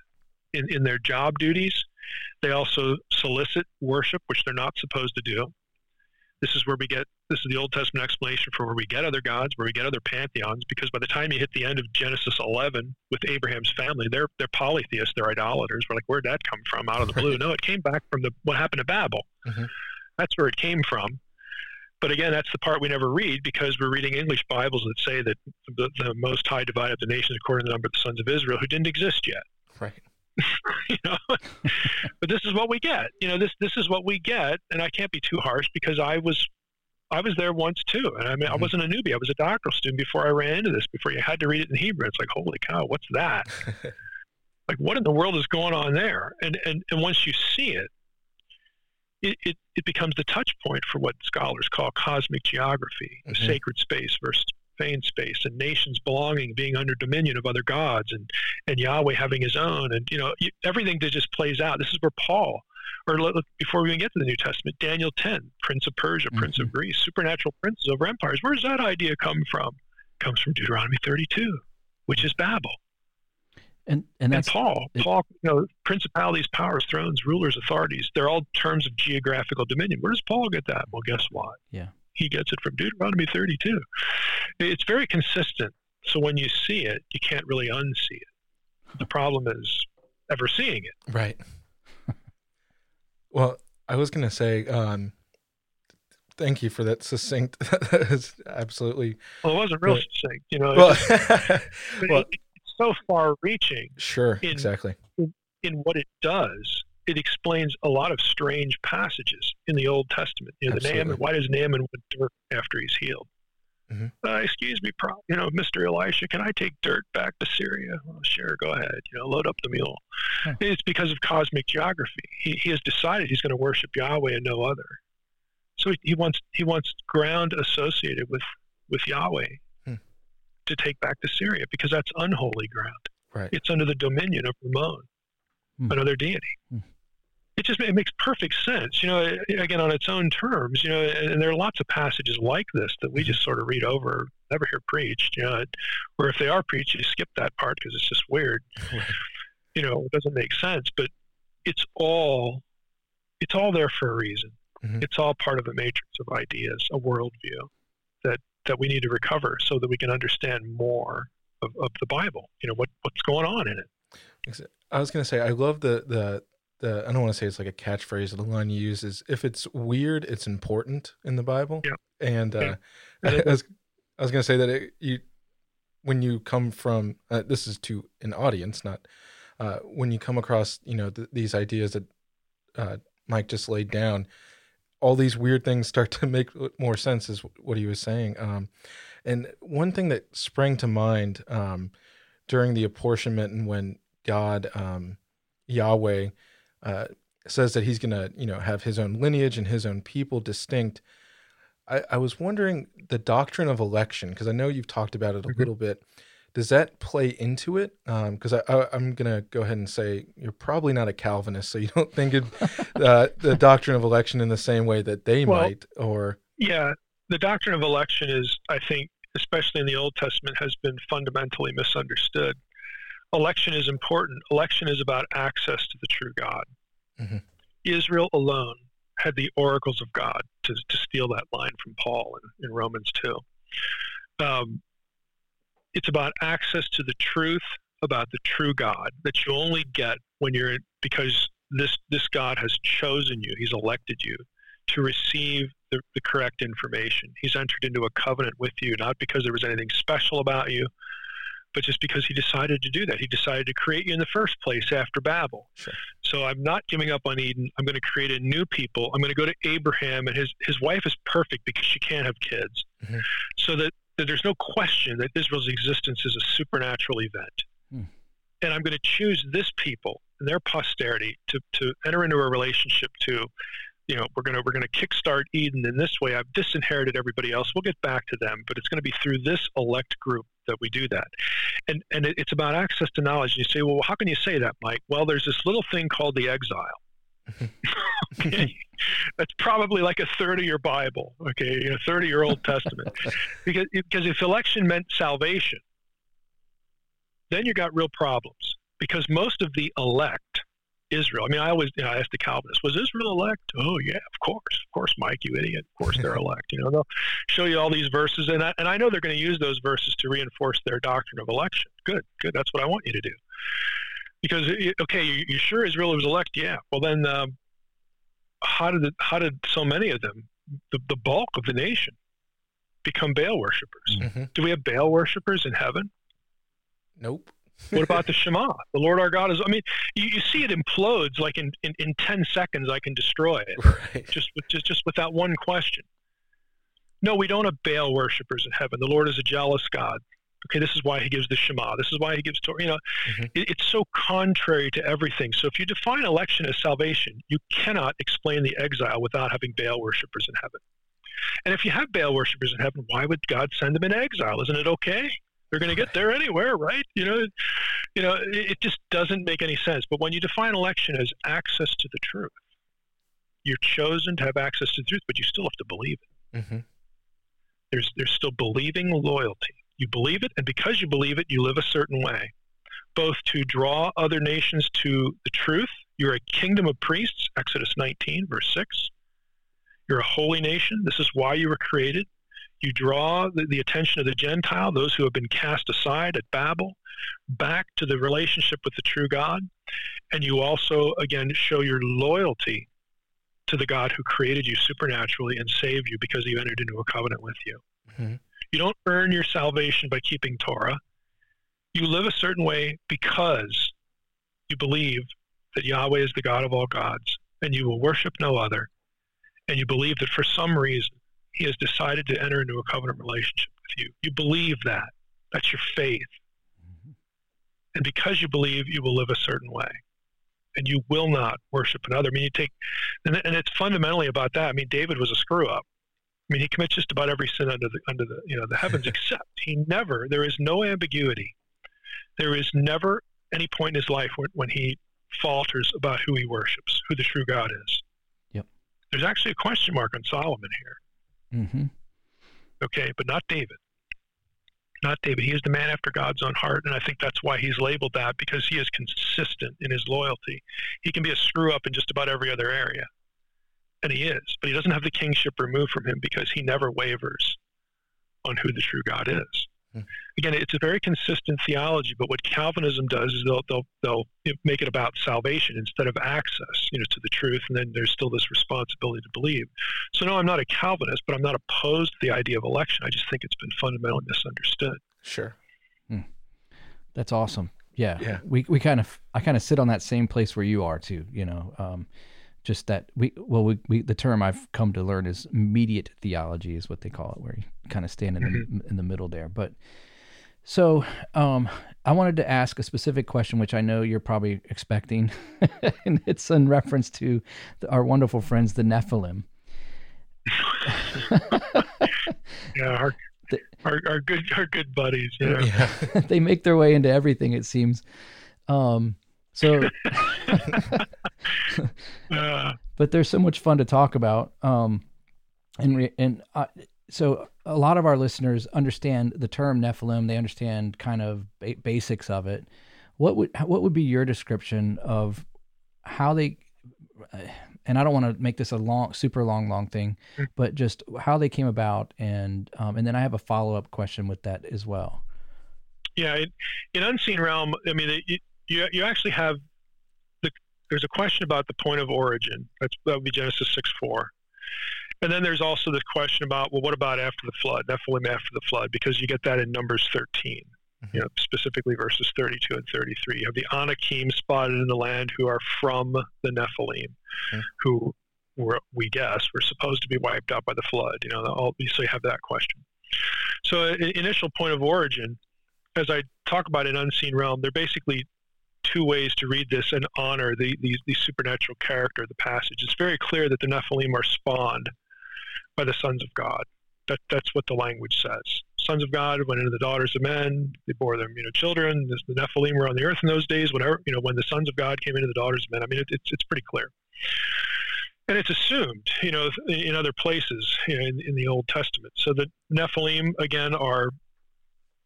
in, in their job duties. They also solicit worship, which they're not supposed to do. This is where we get this is the Old Testament explanation for where we get other gods, where we get other pantheons, because by the time you hit the end of Genesis 11 with Abraham's family, they're they're polytheists, they're idolaters. We're like, where'd that come from out of the blue? no, it came back from the what happened to Babel. Mm-hmm. That's where it came from. But again, that's the part we never read because we're reading English Bibles that say that the, the Most High divided the nations according to the number of the sons of Israel who didn't exist yet. Right. you know, but this is what we get. You know, this this is what we get, and I can't be too harsh because I was I was there once too, and I mean, mm-hmm. I wasn't a newbie. I was a doctoral student before I ran into this. Before you had to read it in Hebrew, it's like, holy cow, what's that? like, what in the world is going on there? And and and once you see it, it, it, it, becomes the touch point for what scholars call cosmic geography, mm-hmm. sacred space versus profane space, and nations belonging, being under dominion of other gods, and, and Yahweh having his own. And, you know, everything that just plays out. This is where Paul, or look, before we even get to the New Testament, Daniel 10, Prince of Persia, mm-hmm. Prince of mm-hmm. Greece, supernatural princes over empires. Where does that idea come from? It comes from Deuteronomy 32, which is Babel. And and, and Paul, it, Paul, you know, principalities, powers, thrones, rulers, authorities, they're all terms of geographical dominion. Where does Paul get that? Well, guess what? Yeah. He gets it from Deuteronomy 32. It's very consistent. So when you see it, you can't really unsee it. The problem is ever seeing it. Right. well, I was going to say, um, thank you for that succinct. that is absolutely. Well, it wasn't real succinct, you know. Well, well so far reaching. Sure, in, exactly. In, in, what it does, it explains a lot of strange passages in the Old Testament. You know, the Naaman, why does Naaman want dirt after he's healed? Mm-hmm. Uh, excuse me, pro, you know, Mr. Elisha, can I take dirt back to Syria? Well, sure, go ahead. You know, load up the mule. Huh. It's because of cosmic geography. He, he has decided he's going to worship Yahweh and no other. So he, he wants he wants ground associated with with Yahweh. Hmm. to take back to Syria because that's unholy ground. Right. It's under the dominion of Rimmon, Hmm. another deity. Hmm. It just it makes perfect sense, you know. Again, on its own terms, you know. And there are lots of passages like this that we just sort of read over, never hear preached, you know. Or if they are preached, you skip that part because it's just weird. You know, it doesn't make sense. But it's all it's all there for a reason. Mhm. It's all part of a matrix of ideas, a worldview that that we need to recover so that we can understand more of, of the Bible. You know, what what's going on in it. I was gonna say I love the the the I don't want to say it's like a catchphrase. The line you use is if it's weird, it's important in the Bible. Yeah. And uh, Yeah. I was I was gonna say that it, you when you come from uh, this is to an audience, not uh, when you come across you know th- these ideas that uh, Mike just laid down. All these weird things start to make more sense, is what he was saying. Um, and one thing that sprang to mind um, during the apportionment and when God, um, Yahweh, uh, says that he's going to, you know, have his own lineage and his own people distinct. I, I was wondering the doctrine of election because I know you've talked about it a Mhm. little bit. Does that play into it? Because I, I, I'm going to go ahead and say you're probably not a Calvinist, so you don't think it, uh, the doctrine of election in the same way that they Well- might, or Yeah, the doctrine of election is, I think, especially in the Old Testament, has been fundamentally misunderstood. Election is important. Election is about access to the true God. Mhm. Israel alone had the oracles of God, to, to steal that line from Paul in, in Romans 2. Um, it's about access to the truth about the true God that you only get when you're because this this God has chosen you. He's elected you to receive the, the correct information. He's entered into a covenant with you, not because there was anything special about you, but just because he decided to do that. He decided to create you in the first place after Babel. Sure. So I'm not giving up on Eden. I'm going to create a new people. I'm going to go to Abraham, and his, his wife is perfect because she can't have kids. Mhm. So that, that there's no question that Israel's existence is a supernatural event. Hmm. And I'm going to choose this people and their posterity to, to enter into a relationship to you know we're going to we're going to kickstart eden in this way i've disinherited everybody else we'll get back to them but it's going to be through this elect group that we do that and and it, it's about access to knowledge. And you say well how can you say that mike? Well there's this little thing called the exile. Okay. That's probably like a third of your bible okay? A third of your old testament. Because because if election meant salvation then you got real problems. Because most of the elect Israel. I mean, I always you know, I ask the Calvinists, was Israel elect? Oh yeah, of course, of course, Mike, you idiot. Of course they're elect. You know, they'll show you all these verses, and I, and I know they're going to use those verses to reinforce their doctrine of election. Good, good. That's what I want you to do. Because okay, you, you sure Israel was elect? Yeah. Well then, um, how did it, how did so many of them, the, the bulk of the nation, become Baal worshippers? Mhm. Do we have Baal worshippers in heaven? nope. What about the Shema? The Lord our God is. I mean, you, you see it implodes like in, in, in ten seconds. I can destroy it right? just with just just with that one question. No, we don't have Baal worshippers in heaven. The Lord is a jealous God. Okay, this is why He gives the Shema. This is why He gives Torah. You know, Mhm. it, it's so contrary to everything. So if you define election as salvation, you cannot explain the exile without having Baal worshippers in heaven. And if you have Baal worshippers in heaven, why would God send them in exile? Isn't it okay? They're going to get there anywhere, right? You know, you know, it, it just doesn't make any sense. But when you define election as access to the truth, you're chosen to have access to the truth, but you still have to believe it. hmm There's there's still believing loyalty. You believe it, and because you believe it, you live a certain way, both to draw other nations to the truth. You're a kingdom of priests, Exodus 19, verse 6. You're a holy nation. This is why you were created. You draw the, the attention of the Gentile, those who have been cast aside at Babel, back to the relationship with the true God. And you also, again, show your loyalty to the God who created you supernaturally and saved you because he entered into a covenant with you. Mhm. You don't earn your salvation by keeping Torah. You live a certain way because you believe that Yahweh is the God of all gods and you will worship no other. And you believe that for some reason he has decided to enter into a covenant relationship with you. You believe that. That's your faith. And because you believe, you will live a certain way. And you will not worship another. I mean, you take, and, and it's fundamentally about that. I mean, David was a screw up. I mean, he commits just about every sin under the under the you know the heavens, except he never. There is no ambiguity. There is never any point in his life when, when he falters about who he worships, who the true God is. Yep. There's actually a question mark on Solomon here. Mm-hmm. Okay, but not David. Not David. He is the man after God's own heart, and I think that's why he's labeled that because he is consistent in his loyalty. He can be a screw up in just about every other area, and he is, but he doesn't have the kingship removed from him because he never wavers on who the true God is. Hmm. Again, it's a very consistent theology, but what Calvinism does is they'll they'll they'll make it about salvation instead of access, you know, to the truth, and then there's still this responsibility to believe. So no, I'm not a Calvinist, but I'm not opposed to the idea of election. I just think it's been fundamentally misunderstood. Sure. That's awesome. Yeah. Yeah. We we kind of I kind of sit on that same place where you are too. You know, um, just that we well we, we the term I've come to learn is immediate theology is what they call it, where you kind of stand in the in the middle there. But so um, I wanted to ask a specific question, which I know you're probably expecting, and it's in reference to the, our wonderful friends, the Nephilim. Yeah, our The- our, our good our good buddies. Know? Yeah. they make their way into everything, it seems. Um, so Uh, but they're so much fun to talk about. Um, and re- and uh, so a lot of our listeners understand the term Nephilim. They understand kind of ba- basics of it. What would what would be your description of how they? uh, And I don't want to make this a long, super long, long thing, Mm. but just how they came about, and um, and then I have a follow up question with that as well. yeah, in, in unseen realm, I mean, it, you you actually have the there's a question about the point of origin. That's that would be Genesis six four. And then there's also the question about well, what about after the flood? Nephilim after the flood, because you get that in Numbers 13, you know, specifically verses 32 and 33. You have the Anakim spotted in the land who are from the Nephilim, Mhm. who were, we guess were supposed to be wiped out by the flood. You know, all, so you have that question. So, i- initial point of origin, as I talk about an unseen realm, they're basically two ways to read this and honor the, the, the supernatural character of the passage. It's very clear that the Nephilim are spawned by the sons of God. That, that's what the language says. Sons of God went into the daughters of men. They bore them, you know, children. The Nephilim were on the earth in those days. Whenever, you know, when the sons of God came into the daughters of men. I mean, it, it's it's pretty clear. And it's assumed, you know, in other places you know, in, in the Old Testament. So the Nephilim again are,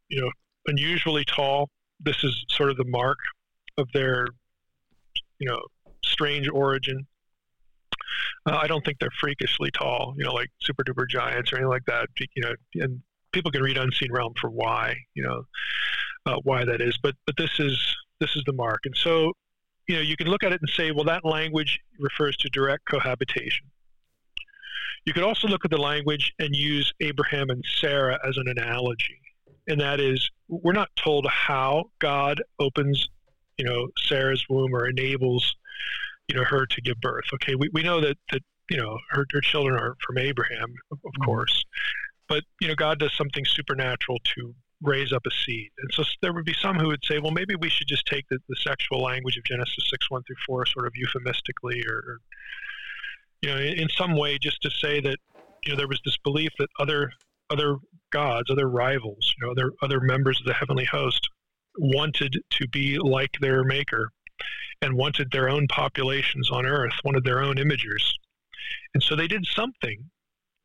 you know, unusually tall. This is sort of the mark of their, you know, strange origin. Uh, I don't think they're freakishly tall, you know, like super duper giants or anything like that. You know, and people can read Unseen Realm for why, you know, uh, why that is. But but this is this is the mark, and so you know you can look at it and say, well, that language refers to direct cohabitation. You could also look at the language and use Abraham and Sarah as an analogy, and that is we're not told how God opens, you know, Sarah's womb or enables, you know, her to give birth. Okay, we, we know that that you know her, her children are from Abraham, of, of Mhm. course, but you know God does something supernatural to raise up a seed. And so there would be some who would say, well, maybe we should just take the, the sexual language of Genesis 6, 1 through 4 sort of euphemistically or, or you know, in, in some way just to say that, you know, there was this belief that other other gods, other rivals, you know, other other members of the heavenly host wanted to be like their maker and wanted their own populations on earth, wanted their own imagers. And so they did something,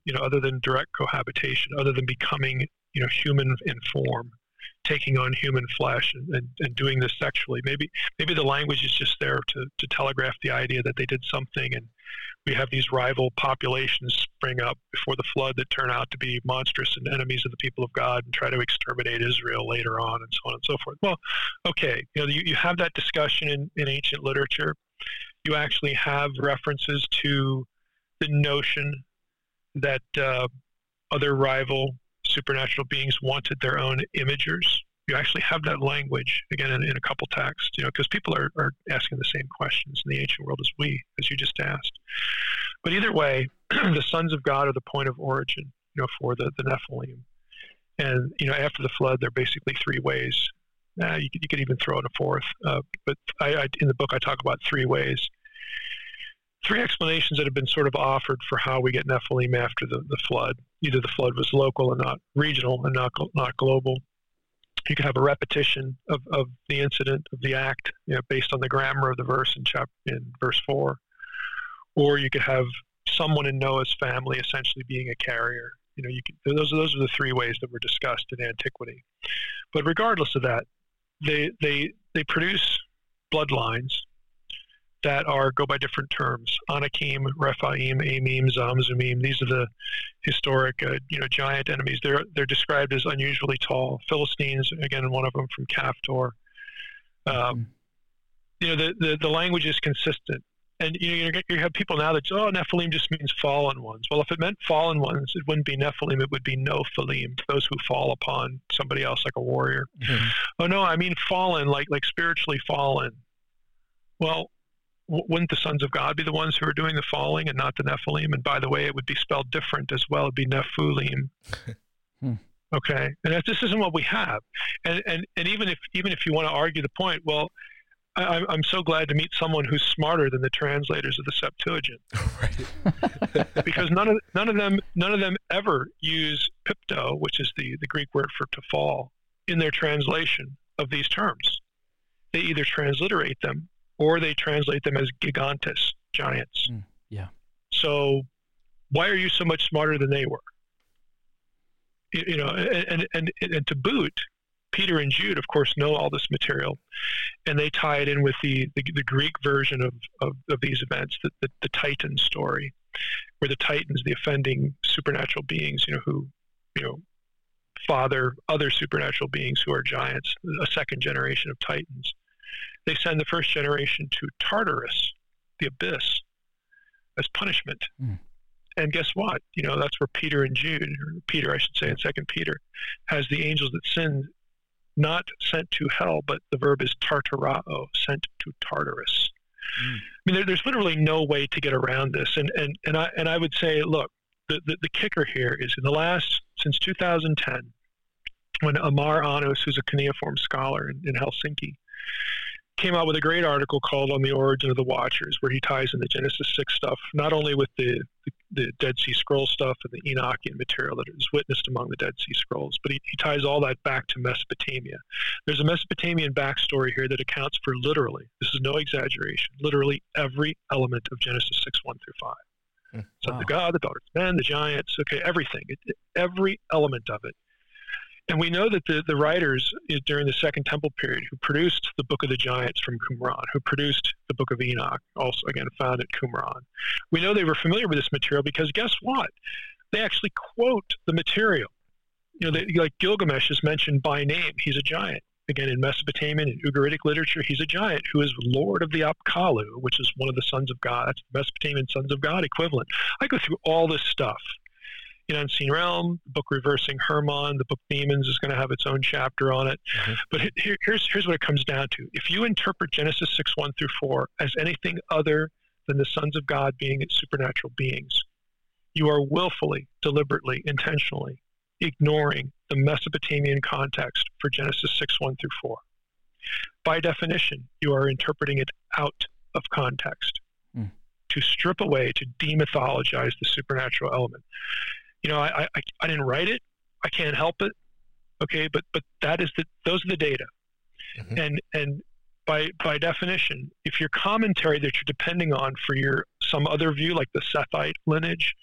you know, other than direct cohabitation, other than becoming you know human in form taking on human flesh and, and, and doing this sexually maybe maybe the language is just there to, to telegraph the idea that they did something and we have these rival populations spring up before the flood that turn out to be monstrous and enemies of the people of God and try to exterminate Israel later on and so on and so forth. Well, okay, you know, you, you have that discussion in, in ancient literature. You actually have references to the notion that uh, other rival supernatural beings wanted their own imagers. You actually have that language again in, in a couple texts, you know, because people are, are asking the same questions in the ancient world as we, as you just asked. But either way, the sons of God are the point of origin, you know, for the, the Nephilim. And, you know, after the flood, there are basically three ways. Uh, you, could, you could even throw in a fourth. Uh, but I, I, in the book, I talk about three ways. Three explanations that have been sort of offered for how we get Nephilim after the, the flood. Either the flood was local and not regional and not not global. You could have a repetition of, of the incident of the act, you know, based on the grammar of the verse in chapter in verse four, or you could have someone in Noah's family essentially being a carrier. You know, you can, those those are the three ways that were discussed in antiquity. But regardless of that, they they they produce bloodlines that are go by different terms: Anakim, Rephaim, Amim, Zamzummim. These are the historic, uh, you know, giant enemies. They're they're described as unusually tall. Philistines, again, one of them from Caphtor. Um, mm-hmm. you know, the, the the language is consistent. And you know, you have people now that oh Nephilim just means fallen ones. Well, if it meant fallen ones, it wouldn't be Nephilim. It would be no those who fall upon somebody else like a warrior. Mm-hmm. Oh no, I mean fallen, like like spiritually fallen. Well, wouldn't the sons of God be the ones who are doing the falling and not the Nephilim? And by the way, it would be spelled different as well. It'd be Nephilim. hmm. Okay, and this isn't what we have. And and and even if even if you want to argue the point, well, I, I'm so glad to meet someone who's smarter than the translators of the Septuagint, because none of none of them none of them ever use pipto, which is the the Greek word for to fall, in their translation of these terms. They either transliterate them or they translate them as gigantes, giants. Mm, yeah. So, why are you so much smarter than they were? You, you know, and, and and and to boot, Peter and Jude, of course, know all this material, and they tie it in with the, the, the Greek version of, of, of, these events, the, the, the Titan story, where the Titans, the offending supernatural beings, you know, who, you know, father other supernatural beings who are giants, a second generation of Titans. They send the first generation to Tartarus, the abyss, as punishment. Mm. And guess what? You know, that's where Peter and Jude, or Peter, I should say, in Second Peter, has the angels that sin not sent to hell, but the verb is tartarao, sent to Tartarus. Mm. I mean, there, there's literally no way to get around this. And, and, and, I, and I would say, look, the, the, the kicker here is in the last, since 2010, when Amar Annus, who's a cuneiform scholar in, in Helsinki, came out with a great article called On the Origin of the Watchers, where he ties in the Genesis 6 stuff, not only with the, the, the Dead Sea Scroll stuff and the Enochian material that is witnessed among the Dead Sea Scrolls, but he, he ties all that back to Mesopotamia. There's a Mesopotamian backstory here that accounts for literally, this is no exaggeration, literally every element of Genesis 6 1 through 5. Hmm. So wow. the God, the daughters of men, the giants, okay, everything, it, every element of it and we know that the, the writers eh, during the Second Temple period who produced the Book of the Giants from Qumran, who produced the Book of Enoch, also again found at Qumran, we know they were familiar with this material because guess what? They actually quote the material. You know, they, like Gilgamesh is mentioned by name. He's a giant. Again, in Mesopotamian and Ugaritic literature, he's a giant who is Lord of the Apkallu, which is one of the sons of God. That's the Mesopotamian sons of God equivalent. I go through all this stuff in Unseen Realm, the book Reversing Hermon, the book Demons is going to have its own chapter on it. Mm-hmm. But here, here's, here's what it comes down to. If you interpret Genesis 6 1 through 4 as anything other than the sons of God being supernatural beings, you are willfully, deliberately, intentionally ignoring the Mesopotamian context for Genesis 6 1 through 4. By definition, you are interpreting it out of context mm. to strip away, to demythologize the supernatural element you know, I, I, I didn't write it. I can't help it. Okay. But, but that is the, those are the data. Mm-hmm. And, and by, by definition, if your commentary that you're depending on for your, some other view, like the Sethite lineage,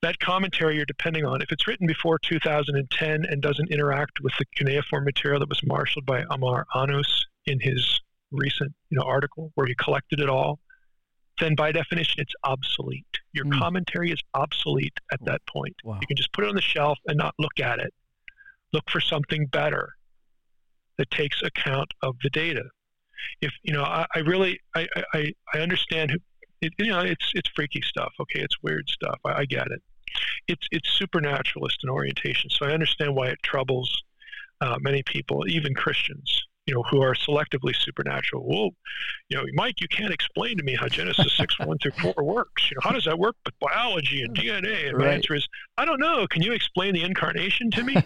that commentary you're depending on, if it's written before 2010 and doesn't interact with the cuneiform material that was marshaled by Amar Annus in his recent you know, article where he collected it all, then by definition it's obsolete. Your mm. commentary is obsolete at that point. Wow. You can just put it on the shelf and not look at it. Look for something better that takes account of the data. If you know, I, I really, I, I, I understand. Who, it, you know, it's it's freaky stuff. Okay, it's weird stuff. I, I get it. It's it's supernaturalist in orientation, so I understand why it troubles uh, many people, even Christians you know, who are selectively supernatural. Well, you know, Mike, you can't explain to me how Genesis 6, 1 through 4 works. You know, how does that work with biology and DNA? And right. my answer is, I don't know. Can you explain the incarnation to me?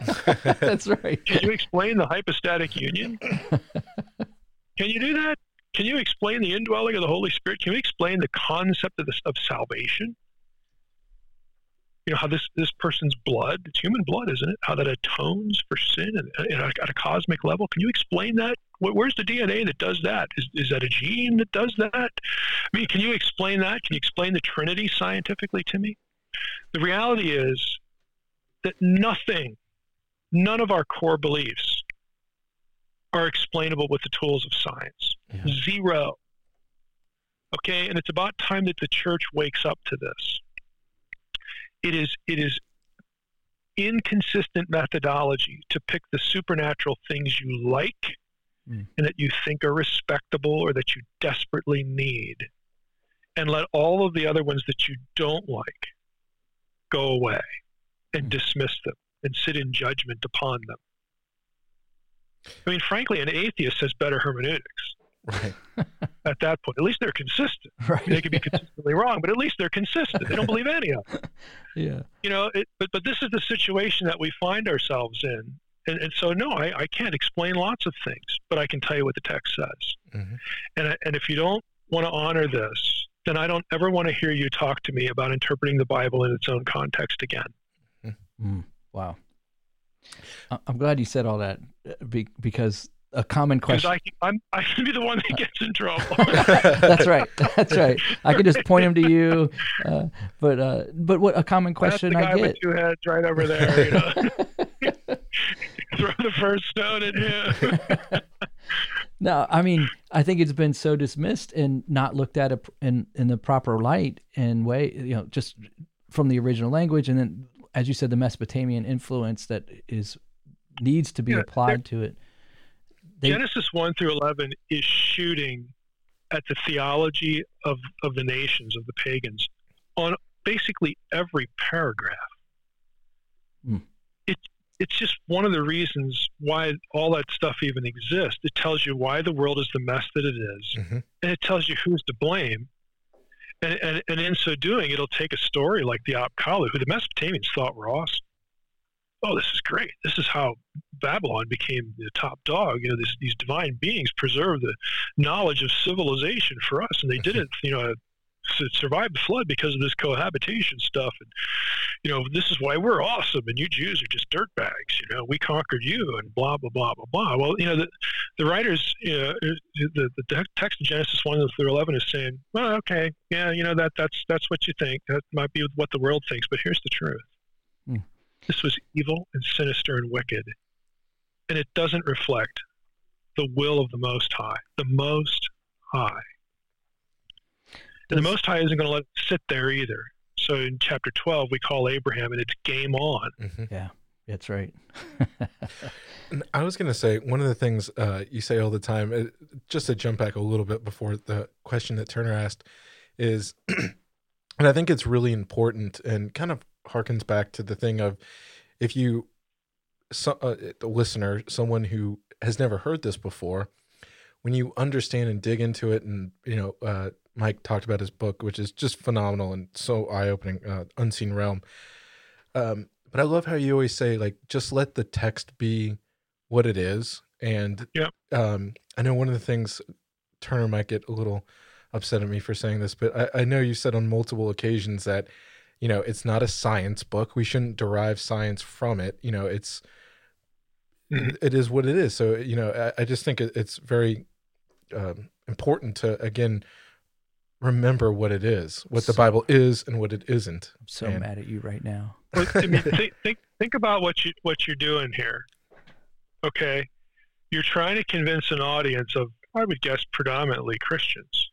That's right. Can you explain the hypostatic union? Can you do that? Can you explain the indwelling of the Holy Spirit? Can you explain the concept of this of salvation? You know how this this person's blood, it's human blood, isn't it? How that atones for sin and, and at a cosmic level. Can you explain that? Where's the DNA that does that? Is, is that a gene that does that? I mean, can you explain that? Can you explain the Trinity scientifically to me? The reality is that nothing, none of our core beliefs are explainable with the tools of science. Yeah. Zero. Okay, and it's about time that the church wakes up to this. It is it is inconsistent methodology to pick the supernatural things you like mm. and that you think are respectable or that you desperately need and let all of the other ones that you don't like go away and mm. dismiss them and sit in judgment upon them. I mean, frankly, an atheist has better hermeneutics. Right. at that point, at least they're consistent. Right. They could be consistently wrong, but at least they're consistent. They don't believe any of it. Yeah. You know, it, but but this is the situation that we find ourselves in, and and so no, I, I can't explain lots of things, but I can tell you what the text says. Mm-hmm. And and if you don't want to honor this, then I don't ever want to hear you talk to me about interpreting the Bible in its own context again. Mm, wow. I'm glad you said all that uh, because a common question. I, I'm, I can be the one that gets in trouble. That's right. That's right. I can just point him to you. Uh, but uh, but what a common question That's the guy I get. With two heads right over there. You know? Throw the first stone at him. no, I mean I think it's been so dismissed and not looked at in in the proper light and way. You know, just from the original language and then as you said, the Mesopotamian influence that is needs to be yeah, applied to it. They, Genesis one through eleven is shooting at the theology of of the nations of the pagans on basically every paragraph. Hmm. It's it's just one of the reasons why all that stuff even exists. It tells you why the world is the mess that it is, mm-hmm. and it tells you who's to blame and, and, and in so doing, it'll take a story like the Apkallu, who the Mesopotamians thought were awesome. Oh, this is great. This is how Babylon became the top dog. You know, this, these divine beings preserved the knowledge of civilization for us, and they mm-hmm. did it, you know, survived the flood because of this cohabitation stuff. And you know, this is why we're awesome, and you Jews are just dirtbags. You know, we conquered you, and blah blah blah blah blah. Well, you know, the the writers, you know, uh, the the text of Genesis one through eleven is saying, well, okay, yeah, you know that that's that's what you think. That might be what the world thinks, but here's the truth. This was evil and sinister and wicked, and it doesn't reflect the will of the Most High. The Most High and the Most High isn't going to let it sit there either. So in chapter 12, we call Abraham and it's game on. Mm-hmm. Yeah, that's right. I was going to say, one of the things uh, you say all the time, uh, just to jump back a little bit before the question that Turner asked, is, and I think it's really important and kind of harkens back to the thing of if you, so, uh, the listener, someone who has never heard this before, when you understand and dig into it and, you know, uh, Mike talked about his book, which is just phenomenal and so eye opening, uh, Unseen Realm. Um, but I love how you always say, like, just let the text be what it is. And yeah. um, I know one of the things Turner might get a little upset at me for saying this, but I, I know you said on multiple occasions that, you know, it's not a science book. We shouldn't derive science from it. You know, it's, mm-hmm. it is what it is. So, you know, I, I just think it, it's very um, important to, again, remember what it is, what the Bible is and what it isn't. I'm so and, mad at you right now. I mean, think, think think about what you what you're doing here. Okay, you're trying to convince an audience of, I would guess, predominantly Christians,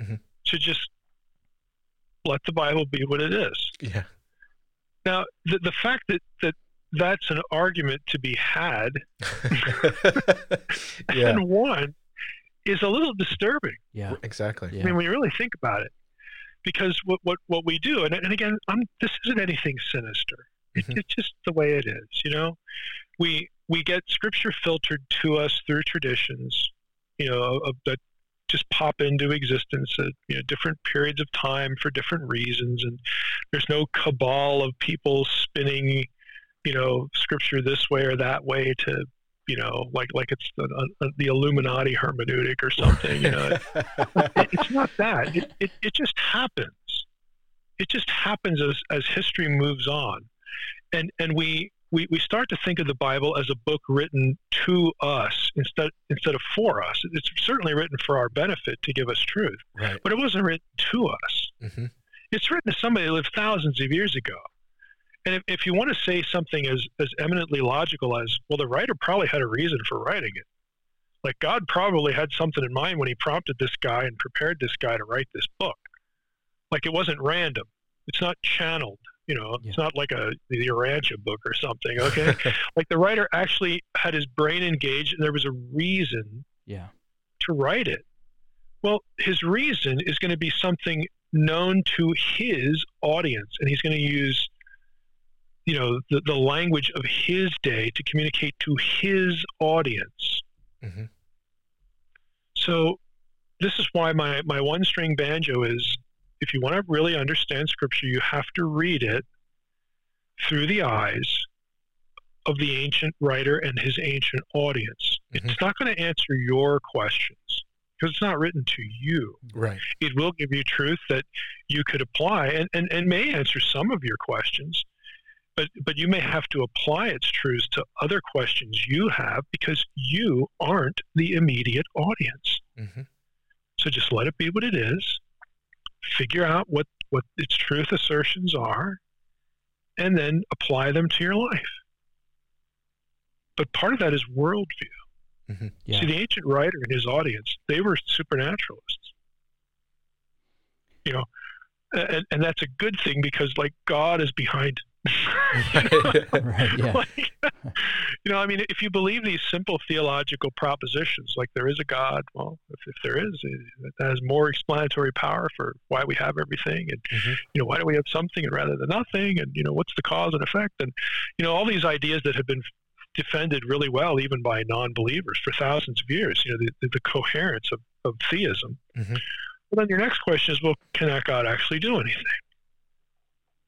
mm-hmm. to just let the Bible be what it is. Yeah. Now, the the fact that that that's an argument to be had, yeah. and one is a little disturbing. Yeah, exactly. Yeah. I mean, when you really think about it, because what what, what we do, and, and again, I'm, this isn't anything sinister. Mm-hmm. it's just the way it is. You know, we we get scripture filtered to us through traditions, you know, of, that just pop into existence at you know different periods of time for different reasons, and there's no cabal of people spinning, you know, scripture this way or that way to you know, like like it's the, uh, the Illuminati hermeneutic or something. You know, it, it's not that. It, it it just happens. It just happens as as history moves on, and and we. We, we start to think of the Bible as a book written to us instead instead of for us. It's certainly written for our benefit to give us truth, right. but it wasn't written to us. hmm It's written to somebody who lived thousands of years ago. And if, if you want to say something as, as eminently logical as, well, the writer probably had a reason for writing it. Like God probably had something in mind when he prompted this guy and prepared this guy to write this book. Like it wasn't random. It's not channeled. You know, it's not like a the Urantia book or something. Okay, like the writer actually had his brain engaged, and there was a reason Yeah. to write it. Well, his reason is going to be something known to his audience, and he's going to use, you know, the, the language of his day to communicate to his audience. Mhm. So, this is why my, my one string banjo is if you want to really understand Scripture, you have to read it through the eyes of the ancient writer and his ancient audience. Mhm. It's not going to answer your questions because it's not written to you. Right. It will give you truth that you could apply and, and, and may answer some of your questions, but, but you may have to apply its truths to other questions you have because you aren't the immediate audience. hmm So just let it be what it is. Figure out what, what its truth assertions are, and then apply them to your life. But part of that is worldview. Mm-hmm. Yeah. See, the ancient writer and his audience, they were supernaturalists. You know, and, and that's a good thing because, like, God is behind. Right, yeah. Like, you know, I mean, if you believe these simple theological propositions, like there is a God, well, if, if there is, it has more explanatory power for why we have everything, and Mhm. you know, why do we have something and rather than nothing, and you know, what's the cause and effect, and you know, all these ideas that have been defended really well, even by non-believers for thousands of years. You know, the, the, the coherence of, of theism. Mhm. Well, then your next question is, well, can that God actually do anything?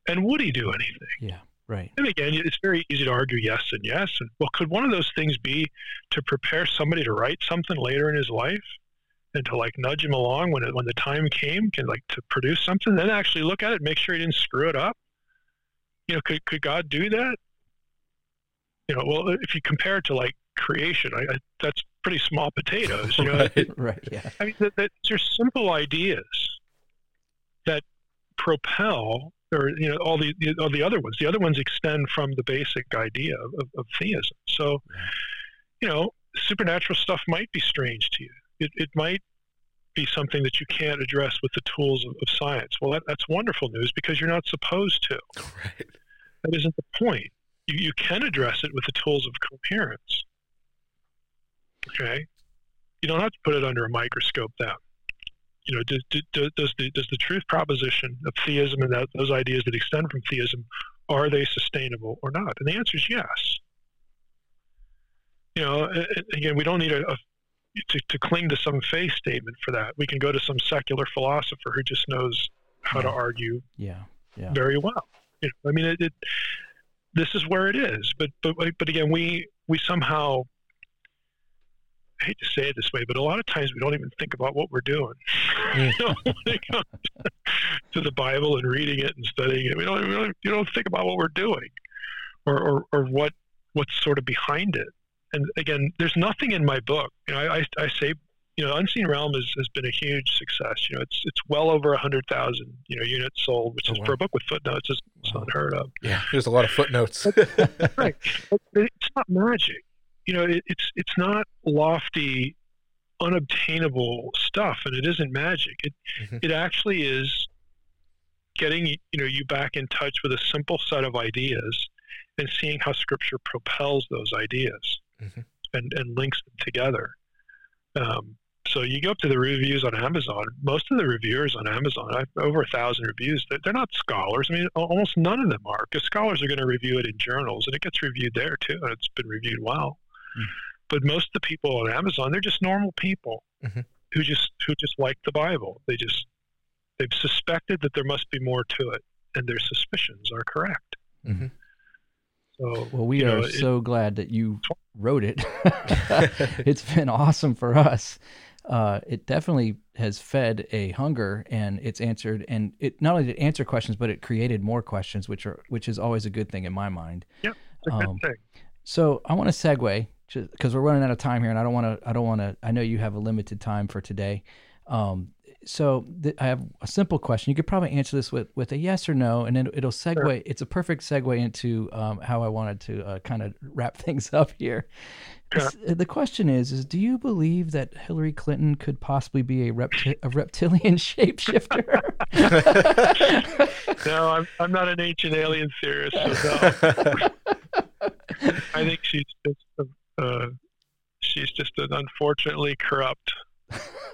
And would he do anything? Yeah. Right. And again, it's very easy to argue yes and yes. And well, could one of those things be to prepare somebody to write something later in his life, and to like nudge him along when it, when the time came, can like to produce something, then actually look at it, make sure he didn't screw it up. You know, could could God do that? You know, well, if you compare it to like creation, I, I, that's pretty small potatoes. You know, Right. Right. Yeah. I mean, that, that there's simple ideas that propel, or you know, all the, all the other ones. The other ones extend from the basic idea of, of, of theism. So, you know, supernatural stuff might be strange to you. It, it might be something that you can't address with the tools of, of science. Well, that, that's wonderful news because you're not supposed to. Right. That isn't the point. You, you can address it with the tools of coherence. Okay? You don't have to put it under a microscope then. You know, does, does, does, the, does the truth proposition of theism and that, those ideas that extend from theism, are they sustainable or not? And the answer is yes. You know, again, we don't need a, a to, to cling to some faith statement for that. We can go to some secular philosopher who just knows how to argue Yeah. Yeah. very well. You know, I mean, it, it, this is where it is. But but but again, we we somehow I hate to say it this way, but a lot of times we don't even think about what we're doing. You know, when it comes to the Bible and reading it and studying it, we don't, we don't you don't think about what we're doing, or or, or what what's sort of behind it. And again, there's nothing in my book. You know, I, I, I say you know, Unseen Realm has, has been a huge success. You know, it's it's well over a hundred thousand you know units sold, which Oh, is wow. for a book with footnotes is it's Wow. unheard of. Yeah. There's a lot of footnotes. Right, it's not magic. You know, it, it's it's not lofty, unobtainable stuff, and it isn't magic. It Mhm. it actually is getting you know you back in touch with a simple set of ideas and seeing how Scripture propels those ideas Mhm. and and links them together. Um, so you go up to the reviews on Amazon. Most of the reviewers on Amazon, I've over a thousand reviews. They're, they're not scholars. I mean, almost none of them are, because scholars are going to review it in journals, and it gets reviewed there too, and it's been reviewed well. Hmm. But most of the people on Amazon, they're just normal people Mhm. who just who just like the Bible. They just they've suspected that there must be more to it, and their suspicions are correct. Mhm. So Well, we are know, it- so glad that you wrote it. it's been awesome for us. Uh, it definitely has fed a hunger, and it's answered. And it not only did it answer questions, but it created more questions, which are which is always a good thing in my mind. good um, thing. So I want to segue because we're running out of time here, and I don't want to. I don't want to. I know you have a limited time for today. Um, so th- I have a simple question. You could probably answer this with with a yes or no, and then it'll segue. It's a perfect segue into um, how I wanted to uh, kind of wrap things up here. Sure. The question is: Is do you believe that Hillary Clinton could possibly be a, repti- a reptilian shapeshifter? No, I'm I'm not an ancient alien theorist. So no. I think she's just a, uh, she's just an unfortunately corrupt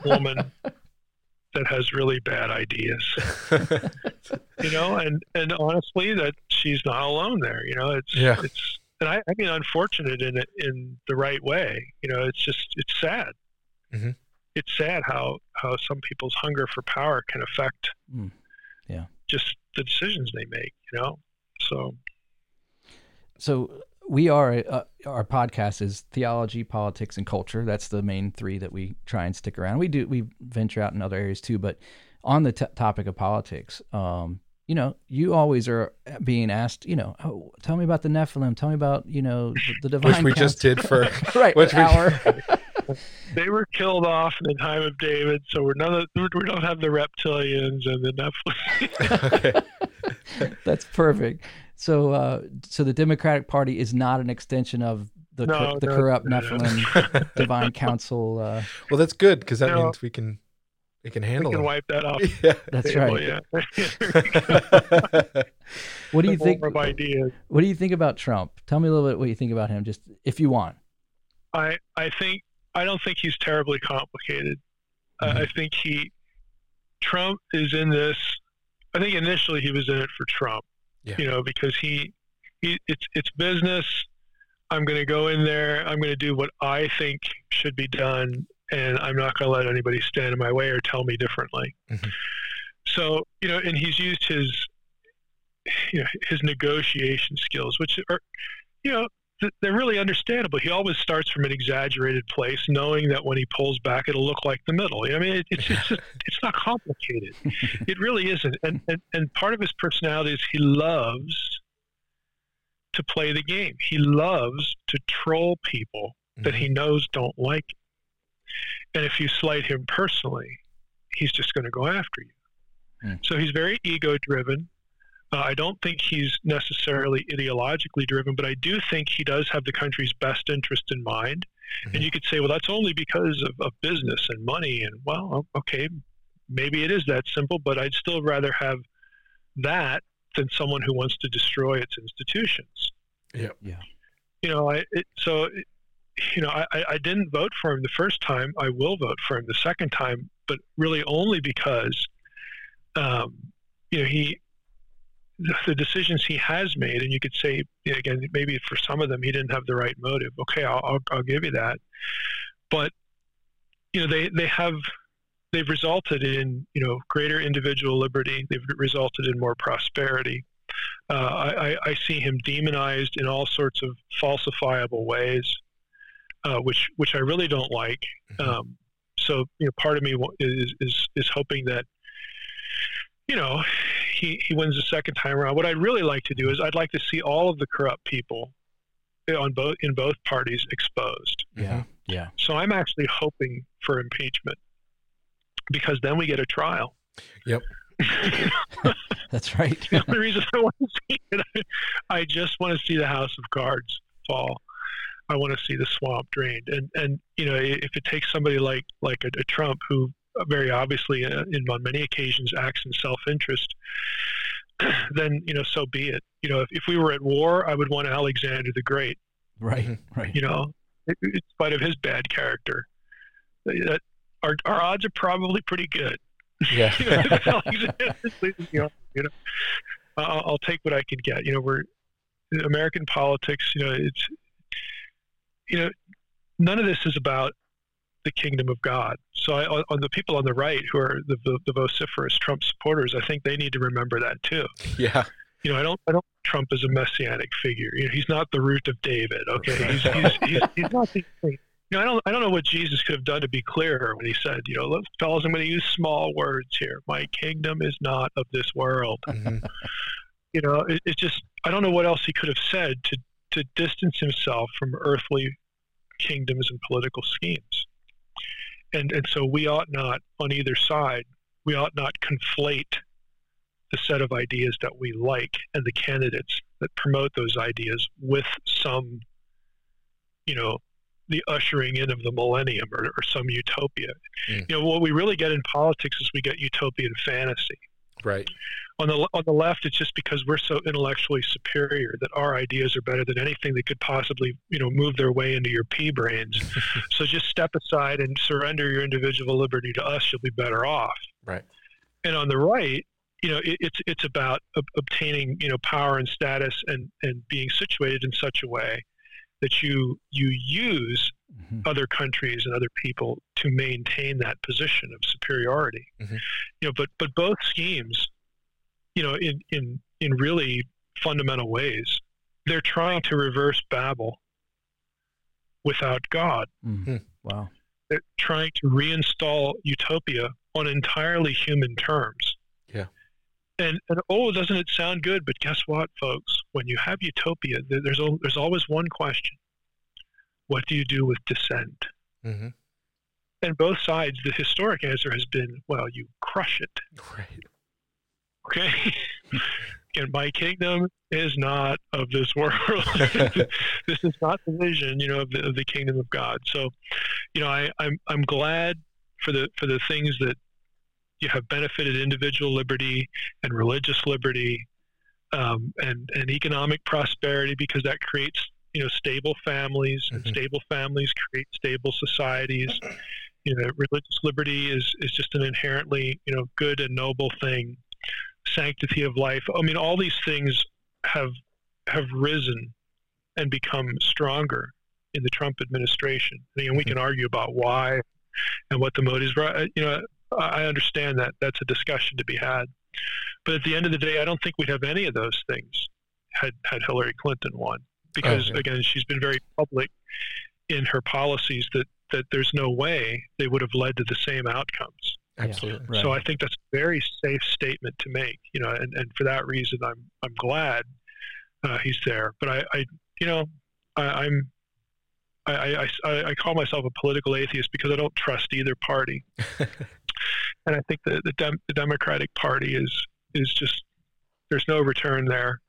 woman that has really bad ideas. You know, and and honestly, that she's not alone there. You know, it's Yeah. it's and I, I mean unfortunate in it in the right way. You know, it's just it's sad. Mhm. It's sad how how some people's hunger for power can affect Mm. Yeah. just the decisions they make. You know, so so we are uh, our podcast is theology politics and culture. That's the main three that we try and stick around. We do we venture out in other areas too but on the t- topic of politics um you know you always are being asked you know oh, tell me about the nephilim. Tell me about you know the, the divine Which we just did for right which we- hour. They were killed off in the time of David. So we're none of we don't have the reptilians and the Nephilim. that's perfect so uh so the democratic party is not an extension of the, No, cor- the no, corrupt no, no. nephilim divine council uh Well, that's good because that No. means we can we can handle. It. We can them. wipe that off. Yeah. that's table, right Yeah. what do you think of ideas. What do you think about Trump? Tell me a little bit what you think about him, just if you want. I I think I don't think he's terribly complicated. Uh, I think he Trump is in this. I think initially he was in it for Trump. Yeah. You know, because he, he it's it's business. I'm going to go in there. I'm going to do what I think should be done, and I'm not going to let anybody stand in my way or tell me differently. Mhm. So you know, and he's used his you know, his negotiation skills, which are you know they're really understandable. He always starts from an exaggerated place, knowing that when he pulls back, it'll look like the middle. I mean, it, it's just it's not complicated. it really isn't. And, and and part of his personality is he loves to play the game. He loves to troll people that he knows don't like him. And if you slight him personally, he's just going to go after you. Hmm. So he's very ego driven. Uh, I don't think he's necessarily ideologically driven, but I do think he does have the country's best interest in mind. And Mhm. you could say, well, that's only because of, of business and money. And well, okay, maybe it is that simple, but I'd still rather have that than someone who wants to destroy its institutions. Yeah. Yeah. You know, I it, so you know I, I- I didn't vote for him the first time. I will vote for him the second time, but really only because um, you know he the- decisions he has made, and you could say you know, again maybe for some of them he didn't have the right motive. Okay, I'll, I'll, I'll give you that, but you know they they have they've resulted in you know greater individual liberty. They've resulted in more prosperity. Uh, I, I, see him demonized in all sorts of falsifiable ways, uh, which which I really don't like. Mhm. Um, so you know, part of me is is is hoping that you know he he wins the second time around. What I'd really like to do is I'd like to see all of the corrupt people on both in both parties exposed. Yeah. Mm-hmm. Yeah. So I'm actually hoping for impeachment because then we get a trial. Yep. That's right. the only reason I want to see it, I just want to see the House of Cards fall. I want to see the swamp drained, and and you know if it takes somebody like like a, a Trump who very obviously uh, in on many occasions acts in self-interest, then you know so be it. You know if, if we were at war, I would want Alexander the Great. right. Right. You know, in in spite of his bad character, that our our odds are probably pretty good. Yeah. you know, Alexander leaves me you know, I'll, I'll take what I can get. You know, we're American politics. You know, it's you know, none of this is about the kingdom of God. So, I, on, the people on the right who are the, the, the vociferous Trump supporters, I think they need to remember that too. yeah. You know, I don't I don't Trump is a messianic figure. You know, he's not the root of David. Okay, he's he's, he's, he's not the. You know, I don't I don't know what Jesus could have done to be clearer when he said, you know, look, fellas, I'm going to use small words here. My kingdom is not of this world. Mhm. You know, it, it just I don't know what else he could have said to to distance himself from earthly kingdoms and political schemes. And and so we ought not on either side, we ought not conflate the set of ideas that we like and the candidates that promote those ideas with some, you know, the ushering in of the millennium or, or some utopia. Mm. You know, what we really get in politics is we get utopian fantasy Right. on the on the left, it's just because we're so intellectually superior that our ideas are better than anything that could possibly, you know, move their way into your pea brains. so just step aside and surrender your individual liberty to us. You'll be better off. Right. And on the right, you know, it, it's it's about ob- obtaining, you know, power and status and and being situated in such a way that you you use Mhm. other countries and other people to maintain that position of superiority. Mhm. You know, but but both schemes, you know, in in in really fundamental ways, they're trying to reverse Babel without God. Mm. Hmm. Wow. They're trying to reinstall utopia on entirely human terms. Yeah. And, and oh, doesn't it sound good? But guess what, folks? When you have utopia, there's al- there's always one question: What do you do with dissent? hmm And both sides, the historic answer has been, well, you crush it. Right. Okay. and my kingdom is not of this world. this is not the vision, you know, of the, of the kingdom of God. So, you know, I, I'm I'm glad for the for the things that you have benefited individual liberty and religious liberty, um, and and economic prosperity because that creates you know stable families, and Mhm. stable families create stable societies. You know, religious liberty is is just an inherently you know good and noble thing. Sanctity of life. I mean, all these things have have risen and become stronger in the Trump administration. I mean, we can argue about why and what the motives were. You know, I I understand that that's a discussion to be had. But at the end of the day, I don't think we'd have any of those things had had Hillary Clinton won, because yeah. again, she's been very public in her policies that that there's no way they would have led to the same outcomes. Absolutely. Right. So I think that's a very safe statement to make, you know, and, and for that reason, I'm I'm glad uh, he's there. But I, I you know, I, I'm I, I, I, I call myself a political atheist because I don't trust either party, and I think the the, Dem- the Democratic Party is is just there's no return there.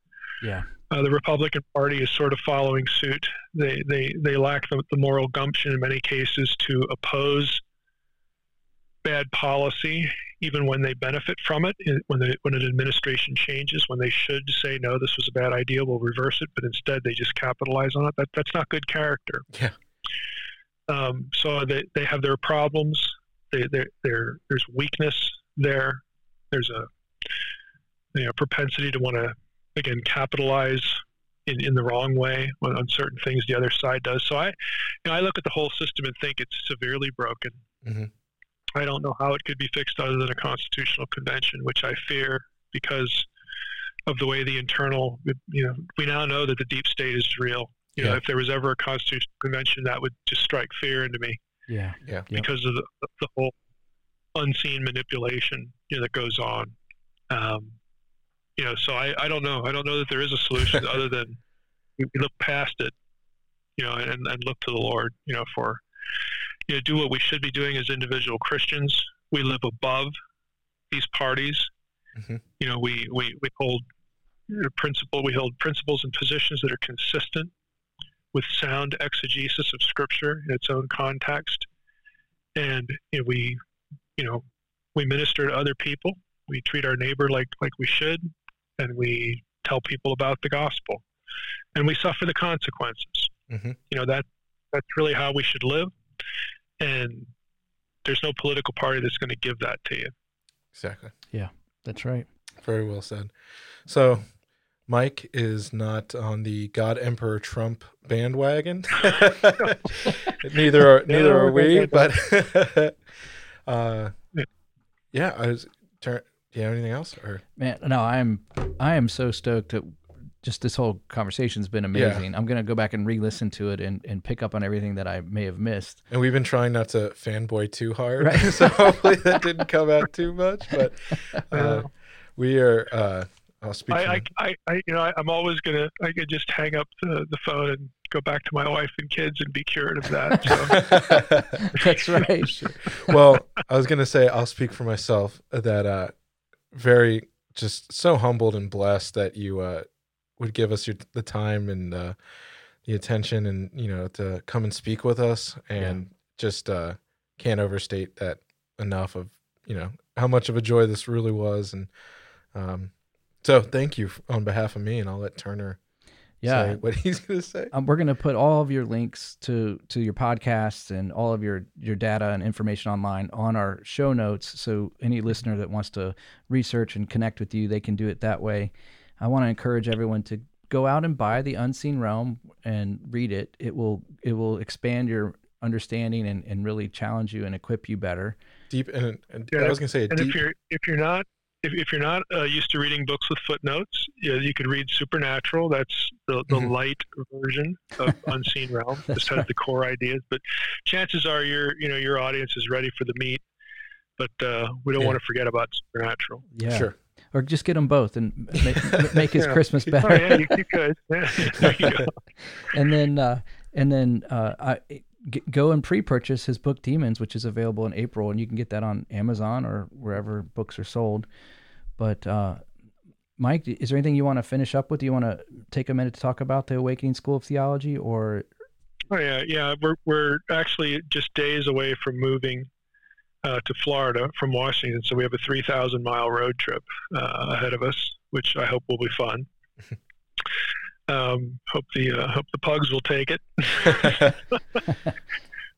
Yeah. Uh, the Republican Party is sort of following suit. They they they lack the, the moral gumption in many cases to oppose bad policy, even when they benefit from it. When the, when an administration changes, when they should say no, this was a bad idea, we'll reverse it, but instead they just capitalize on it. That that's not good character. Yeah. Um, so they they have their problems. They they there there's weakness there. There's a you know propensity to want to again capitalize in, in the wrong way on, on certain things the other side does. So I, you know, I look at the whole system and think it's severely broken. Mhm. I don't know how it could be fixed other than a constitutional convention, which I fear because of the way the internal, you know, we now know that the deep state is real. You know, if there was ever a constitutional convention, that would just strike fear into me Yeah. Yeah. Yep. because of the, the whole unseen manipulation you know, that goes on. Um, you know, so I, I don't know. I don't know that there is a solution other than we look past it, you know, and, and look to the Lord, you know, for, you know, do what we should be doing as individual Christians. We live above these parties. Mhm. You know, we, we, we hold principle, we hold principles and positions that are consistent with sound exegesis of Scripture in its own context, and you know, we, you know, we minister to other people. We treat our neighbor like like we should, and we tell people about the gospel, and we suffer the consequences. Mhm. You know that that's really how we should live, and there's no political party that's going to give that to you. Exactly. Yeah, that's right. Very well said. So, Mike is not on the God Emperor Trump bandwagon. neither are neither are we. But uh, Yeah. yeah, I was. Turn, Do you have anything else? Or Man, no, I'm I am so stoked that just this whole conversation's been amazing. I'm gonna go back and re-listen to it and, and pick up on everything that I may have missed. and we've been trying not to fanboy too hard, Right. so hopefully that didn't come out too much. But uh, Uh, we are. Uh, I'll speak. I, I, I, I, you know, I, I'm always gonna, I could just hang up the, the phone and go back to my wife and kids and be cured of that. So. That's right. well, I was gonna say I'll speak for myself that uh very just so humbled and blessed that you uh would give us your the time and uh the attention and you know to come and speak with us. And just uh can't overstate that enough of you know how much of a joy this really was. And um so thank you on behalf of me and I'll let Turner Yeah. say what he's gonna say. Um, we're going to put all of your links to to your podcasts and all of your your data and information online on our show notes. So any listener that wants to research and connect with you, they can do it that way. I want to encourage everyone to go out and buy the Unseen Realm and read it. It will it will expand your understanding and, and really challenge you and equip you better. Deep and, and Yeah, I was gonna say a and deep if you're if you're not if, if you're not uh, used to reading books with footnotes, you, know, you could read Supernatural. That's the, the Mhm. light version of Unseen Realm. Just has the core ideas, but chances are your you know your audience is ready for the meat. But uh, we don't Yeah. want to forget about Supernatural. Yeah. sure. Or just get them both and make, make his Yeah. Christmas Oh better. yeah, you, you could. Yeah, there you go. and then uh, and then uh, I, g- go and pre-purchase his book Demons, which is available in April, and you can get that on Amazon or wherever books are sold. But uh, Mike, is there anything you want to finish up with? Do you want to take a minute to talk about the Awakening School of Theology, or Oh yeah, yeah. We're we're actually just days away from moving uh, to Florida from Washington, so we have a three thousand mile road trip uh, ahead of us, which I hope will be fun. um, hope the uh, hope the pugs will take it.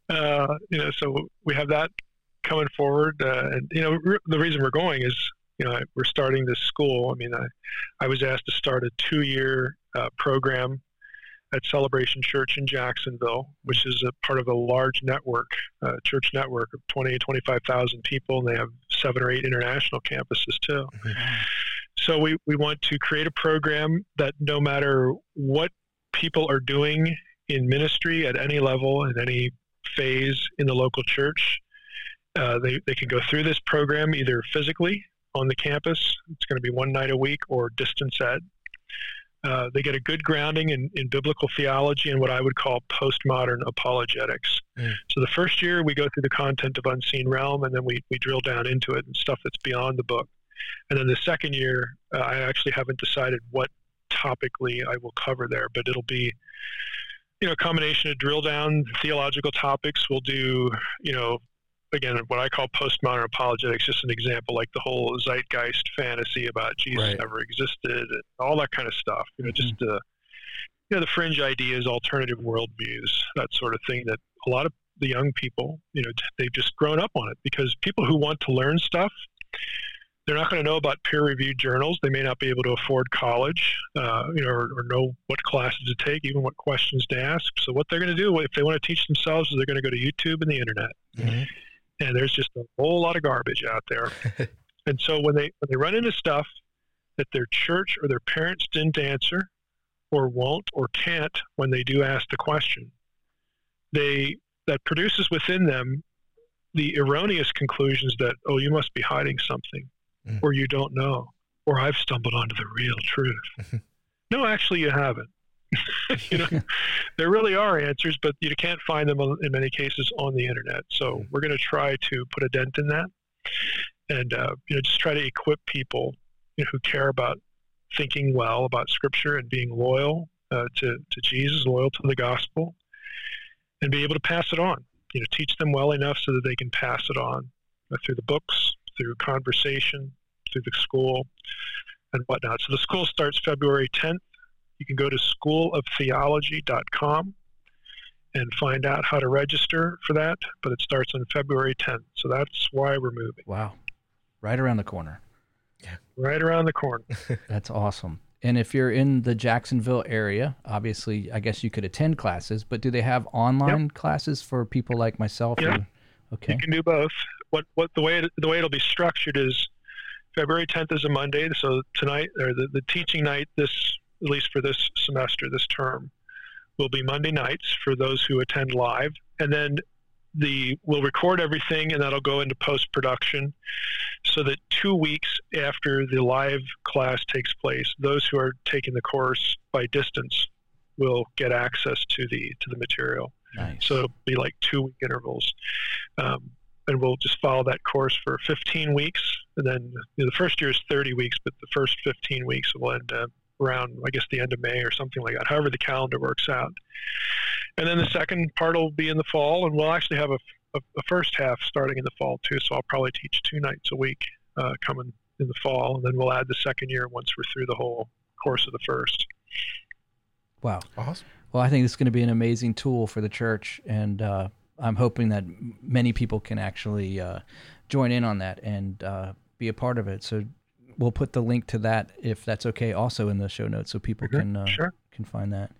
uh, you know, so we have that coming forward, uh, and you know, r- the reason we're going is you know we're starting this school. I mean, I I was asked to start a two year uh, program at Celebration Church in Jacksonville, which is a part of a large network, uh, church network of 20, 25,000 people, and they have seven or eight international campuses too. So we, we want to create a program that no matter what people are doing in ministry at any level, in any phase in the local church, uh, they, they can go through this program either physically on the campus, it's going to be one night a week, or distance ed. Uh, they get a good grounding in, in biblical theology and what I would call postmodern apologetics. Mm. So the first year we go through the content of Unseen Realm, and then we, we drill down into it and stuff that's beyond the book. And then the second year, uh, I actually haven't decided what topically I will cover there, but it'll be, you know, a combination of drill down theological topics. We'll do, you know, again, what I call postmodern apologetics, just an example, like the whole zeitgeist fantasy about Jesus Right. never existed and all that kind of stuff. You know, just uh, you know, the fringe ideas, alternative worldviews, that sort of thing that a lot of the young people, you know, they've just grown up on it because people who want to learn stuff, they're not going to know about peer-reviewed journals. They may not be able to afford college, uh, you know, or, or know what classes to take, even what questions to ask. So what they're going to do if they want to teach themselves is they're going to go to YouTube and the internet Mhm. and there's just a whole lot of garbage out there. and so when they when they run into stuff that their church or their parents didn't answer, or won't or can't when they do ask the question, they that produces within them the erroneous conclusions that oh you must be hiding something, Mm. or you don't know, or I've stumbled onto the real truth. no, actually you haven't. you know, there really are answers, but you can't find them in many cases on the internet. So we're going to try to put a dent in that, and uh, you know, just try to equip people you know, who care about thinking well about Scripture and being loyal uh, to to Jesus, loyal to the gospel, and be able to pass it on. You know, teach them well enough so that they can pass it on uh, through the books, through conversation, through the school, and whatnot. So the school starts February 10th. You can go to schooloftheology.com and find out how to register for that, but it starts on February 10th. So that's why we're moving wow, right around the corner. Yeah. right around the corner. That's awesome. And if you're in the Jacksonville area, obviously, I guess you could attend classes. But do they have online classes for people like myself? Yeah. Okay. You can do both. What what the way it, the way it'll be structured is February 10th is a Monday, so tonight or the, the teaching night this at least for this semester, this term, will be Monday nights for those who attend live, and then the we'll record everything and that'll go into post production so that two weeks after the live class takes place those who are taking the course by distance will get access to the to the material. Nice. so it'll be like two week intervals. Um, and we'll just follow that course for 15 weeks and then you know, the first year is 30 weeks but the first 15 weeks will end up around i guess the end of may or something like that however the calendar works out and then the second part will be in the fall, and we'll actually have a, a, a first half starting in the fall too. So I'll probably teach two nights a week uh, coming in the fall, and then we'll add the second year once we're through the whole course of the first. wow. Awesome. Well, I think this is going to be an amazing tool for the church, and uh, I'm hoping that many people can actually uh, join in on that and uh, be a part of it. So we'll put the link to that, if that's okay, also in the show notes, so people Mhm. can uh, Sure. can find that.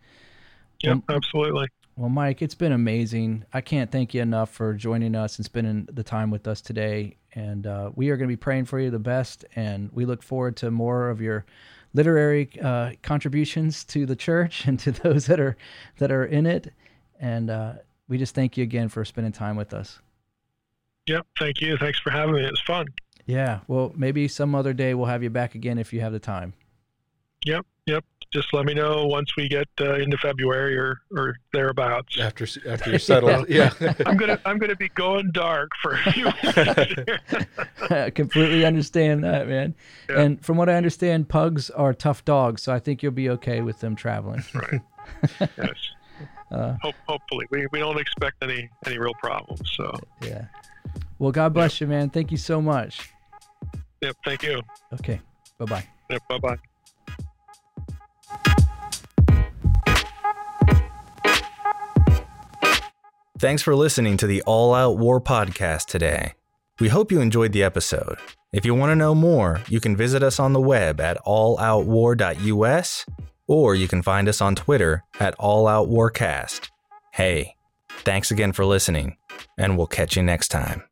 Yep, Well, absolutely. Well, Mike, it's been amazing. I can't thank you enough for joining us and spending the time with us today. And uh, we are going to be praying for you the best. And we look forward to more of your literary uh, contributions to the church and to those that are that are in it. And uh, we just thank you again for spending time with us. Yep, thank you. Thanks for having me. It was fun. Yeah. Well, maybe some other day we'll have you back again if you have the time. Yep, yep. Just let me know once we get uh, into February or, or thereabouts. After after you're settled, yeah. I'm gonna I'm gonna be going dark for a few weeks. here. I completely understand that, man. Yeah. And from what I understand, pugs are tough dogs, so I think you'll be okay with them traveling. right. Yes. Uh, Hope, hopefully, we, we don't expect any any real problems. So, Yeah. Well, God bless you, man. Thank you so much. yep. Thank you. Okay. Bye bye. Yep. Bye bye. Thanks for listening to the All Out War podcast today. We hope you enjoyed the episode. If you want to know more, you can visit us on the web at alloutwar.us or you can find us on Twitter at alloutwarcast. Hey, thanks again for listening, and we'll catch you next time.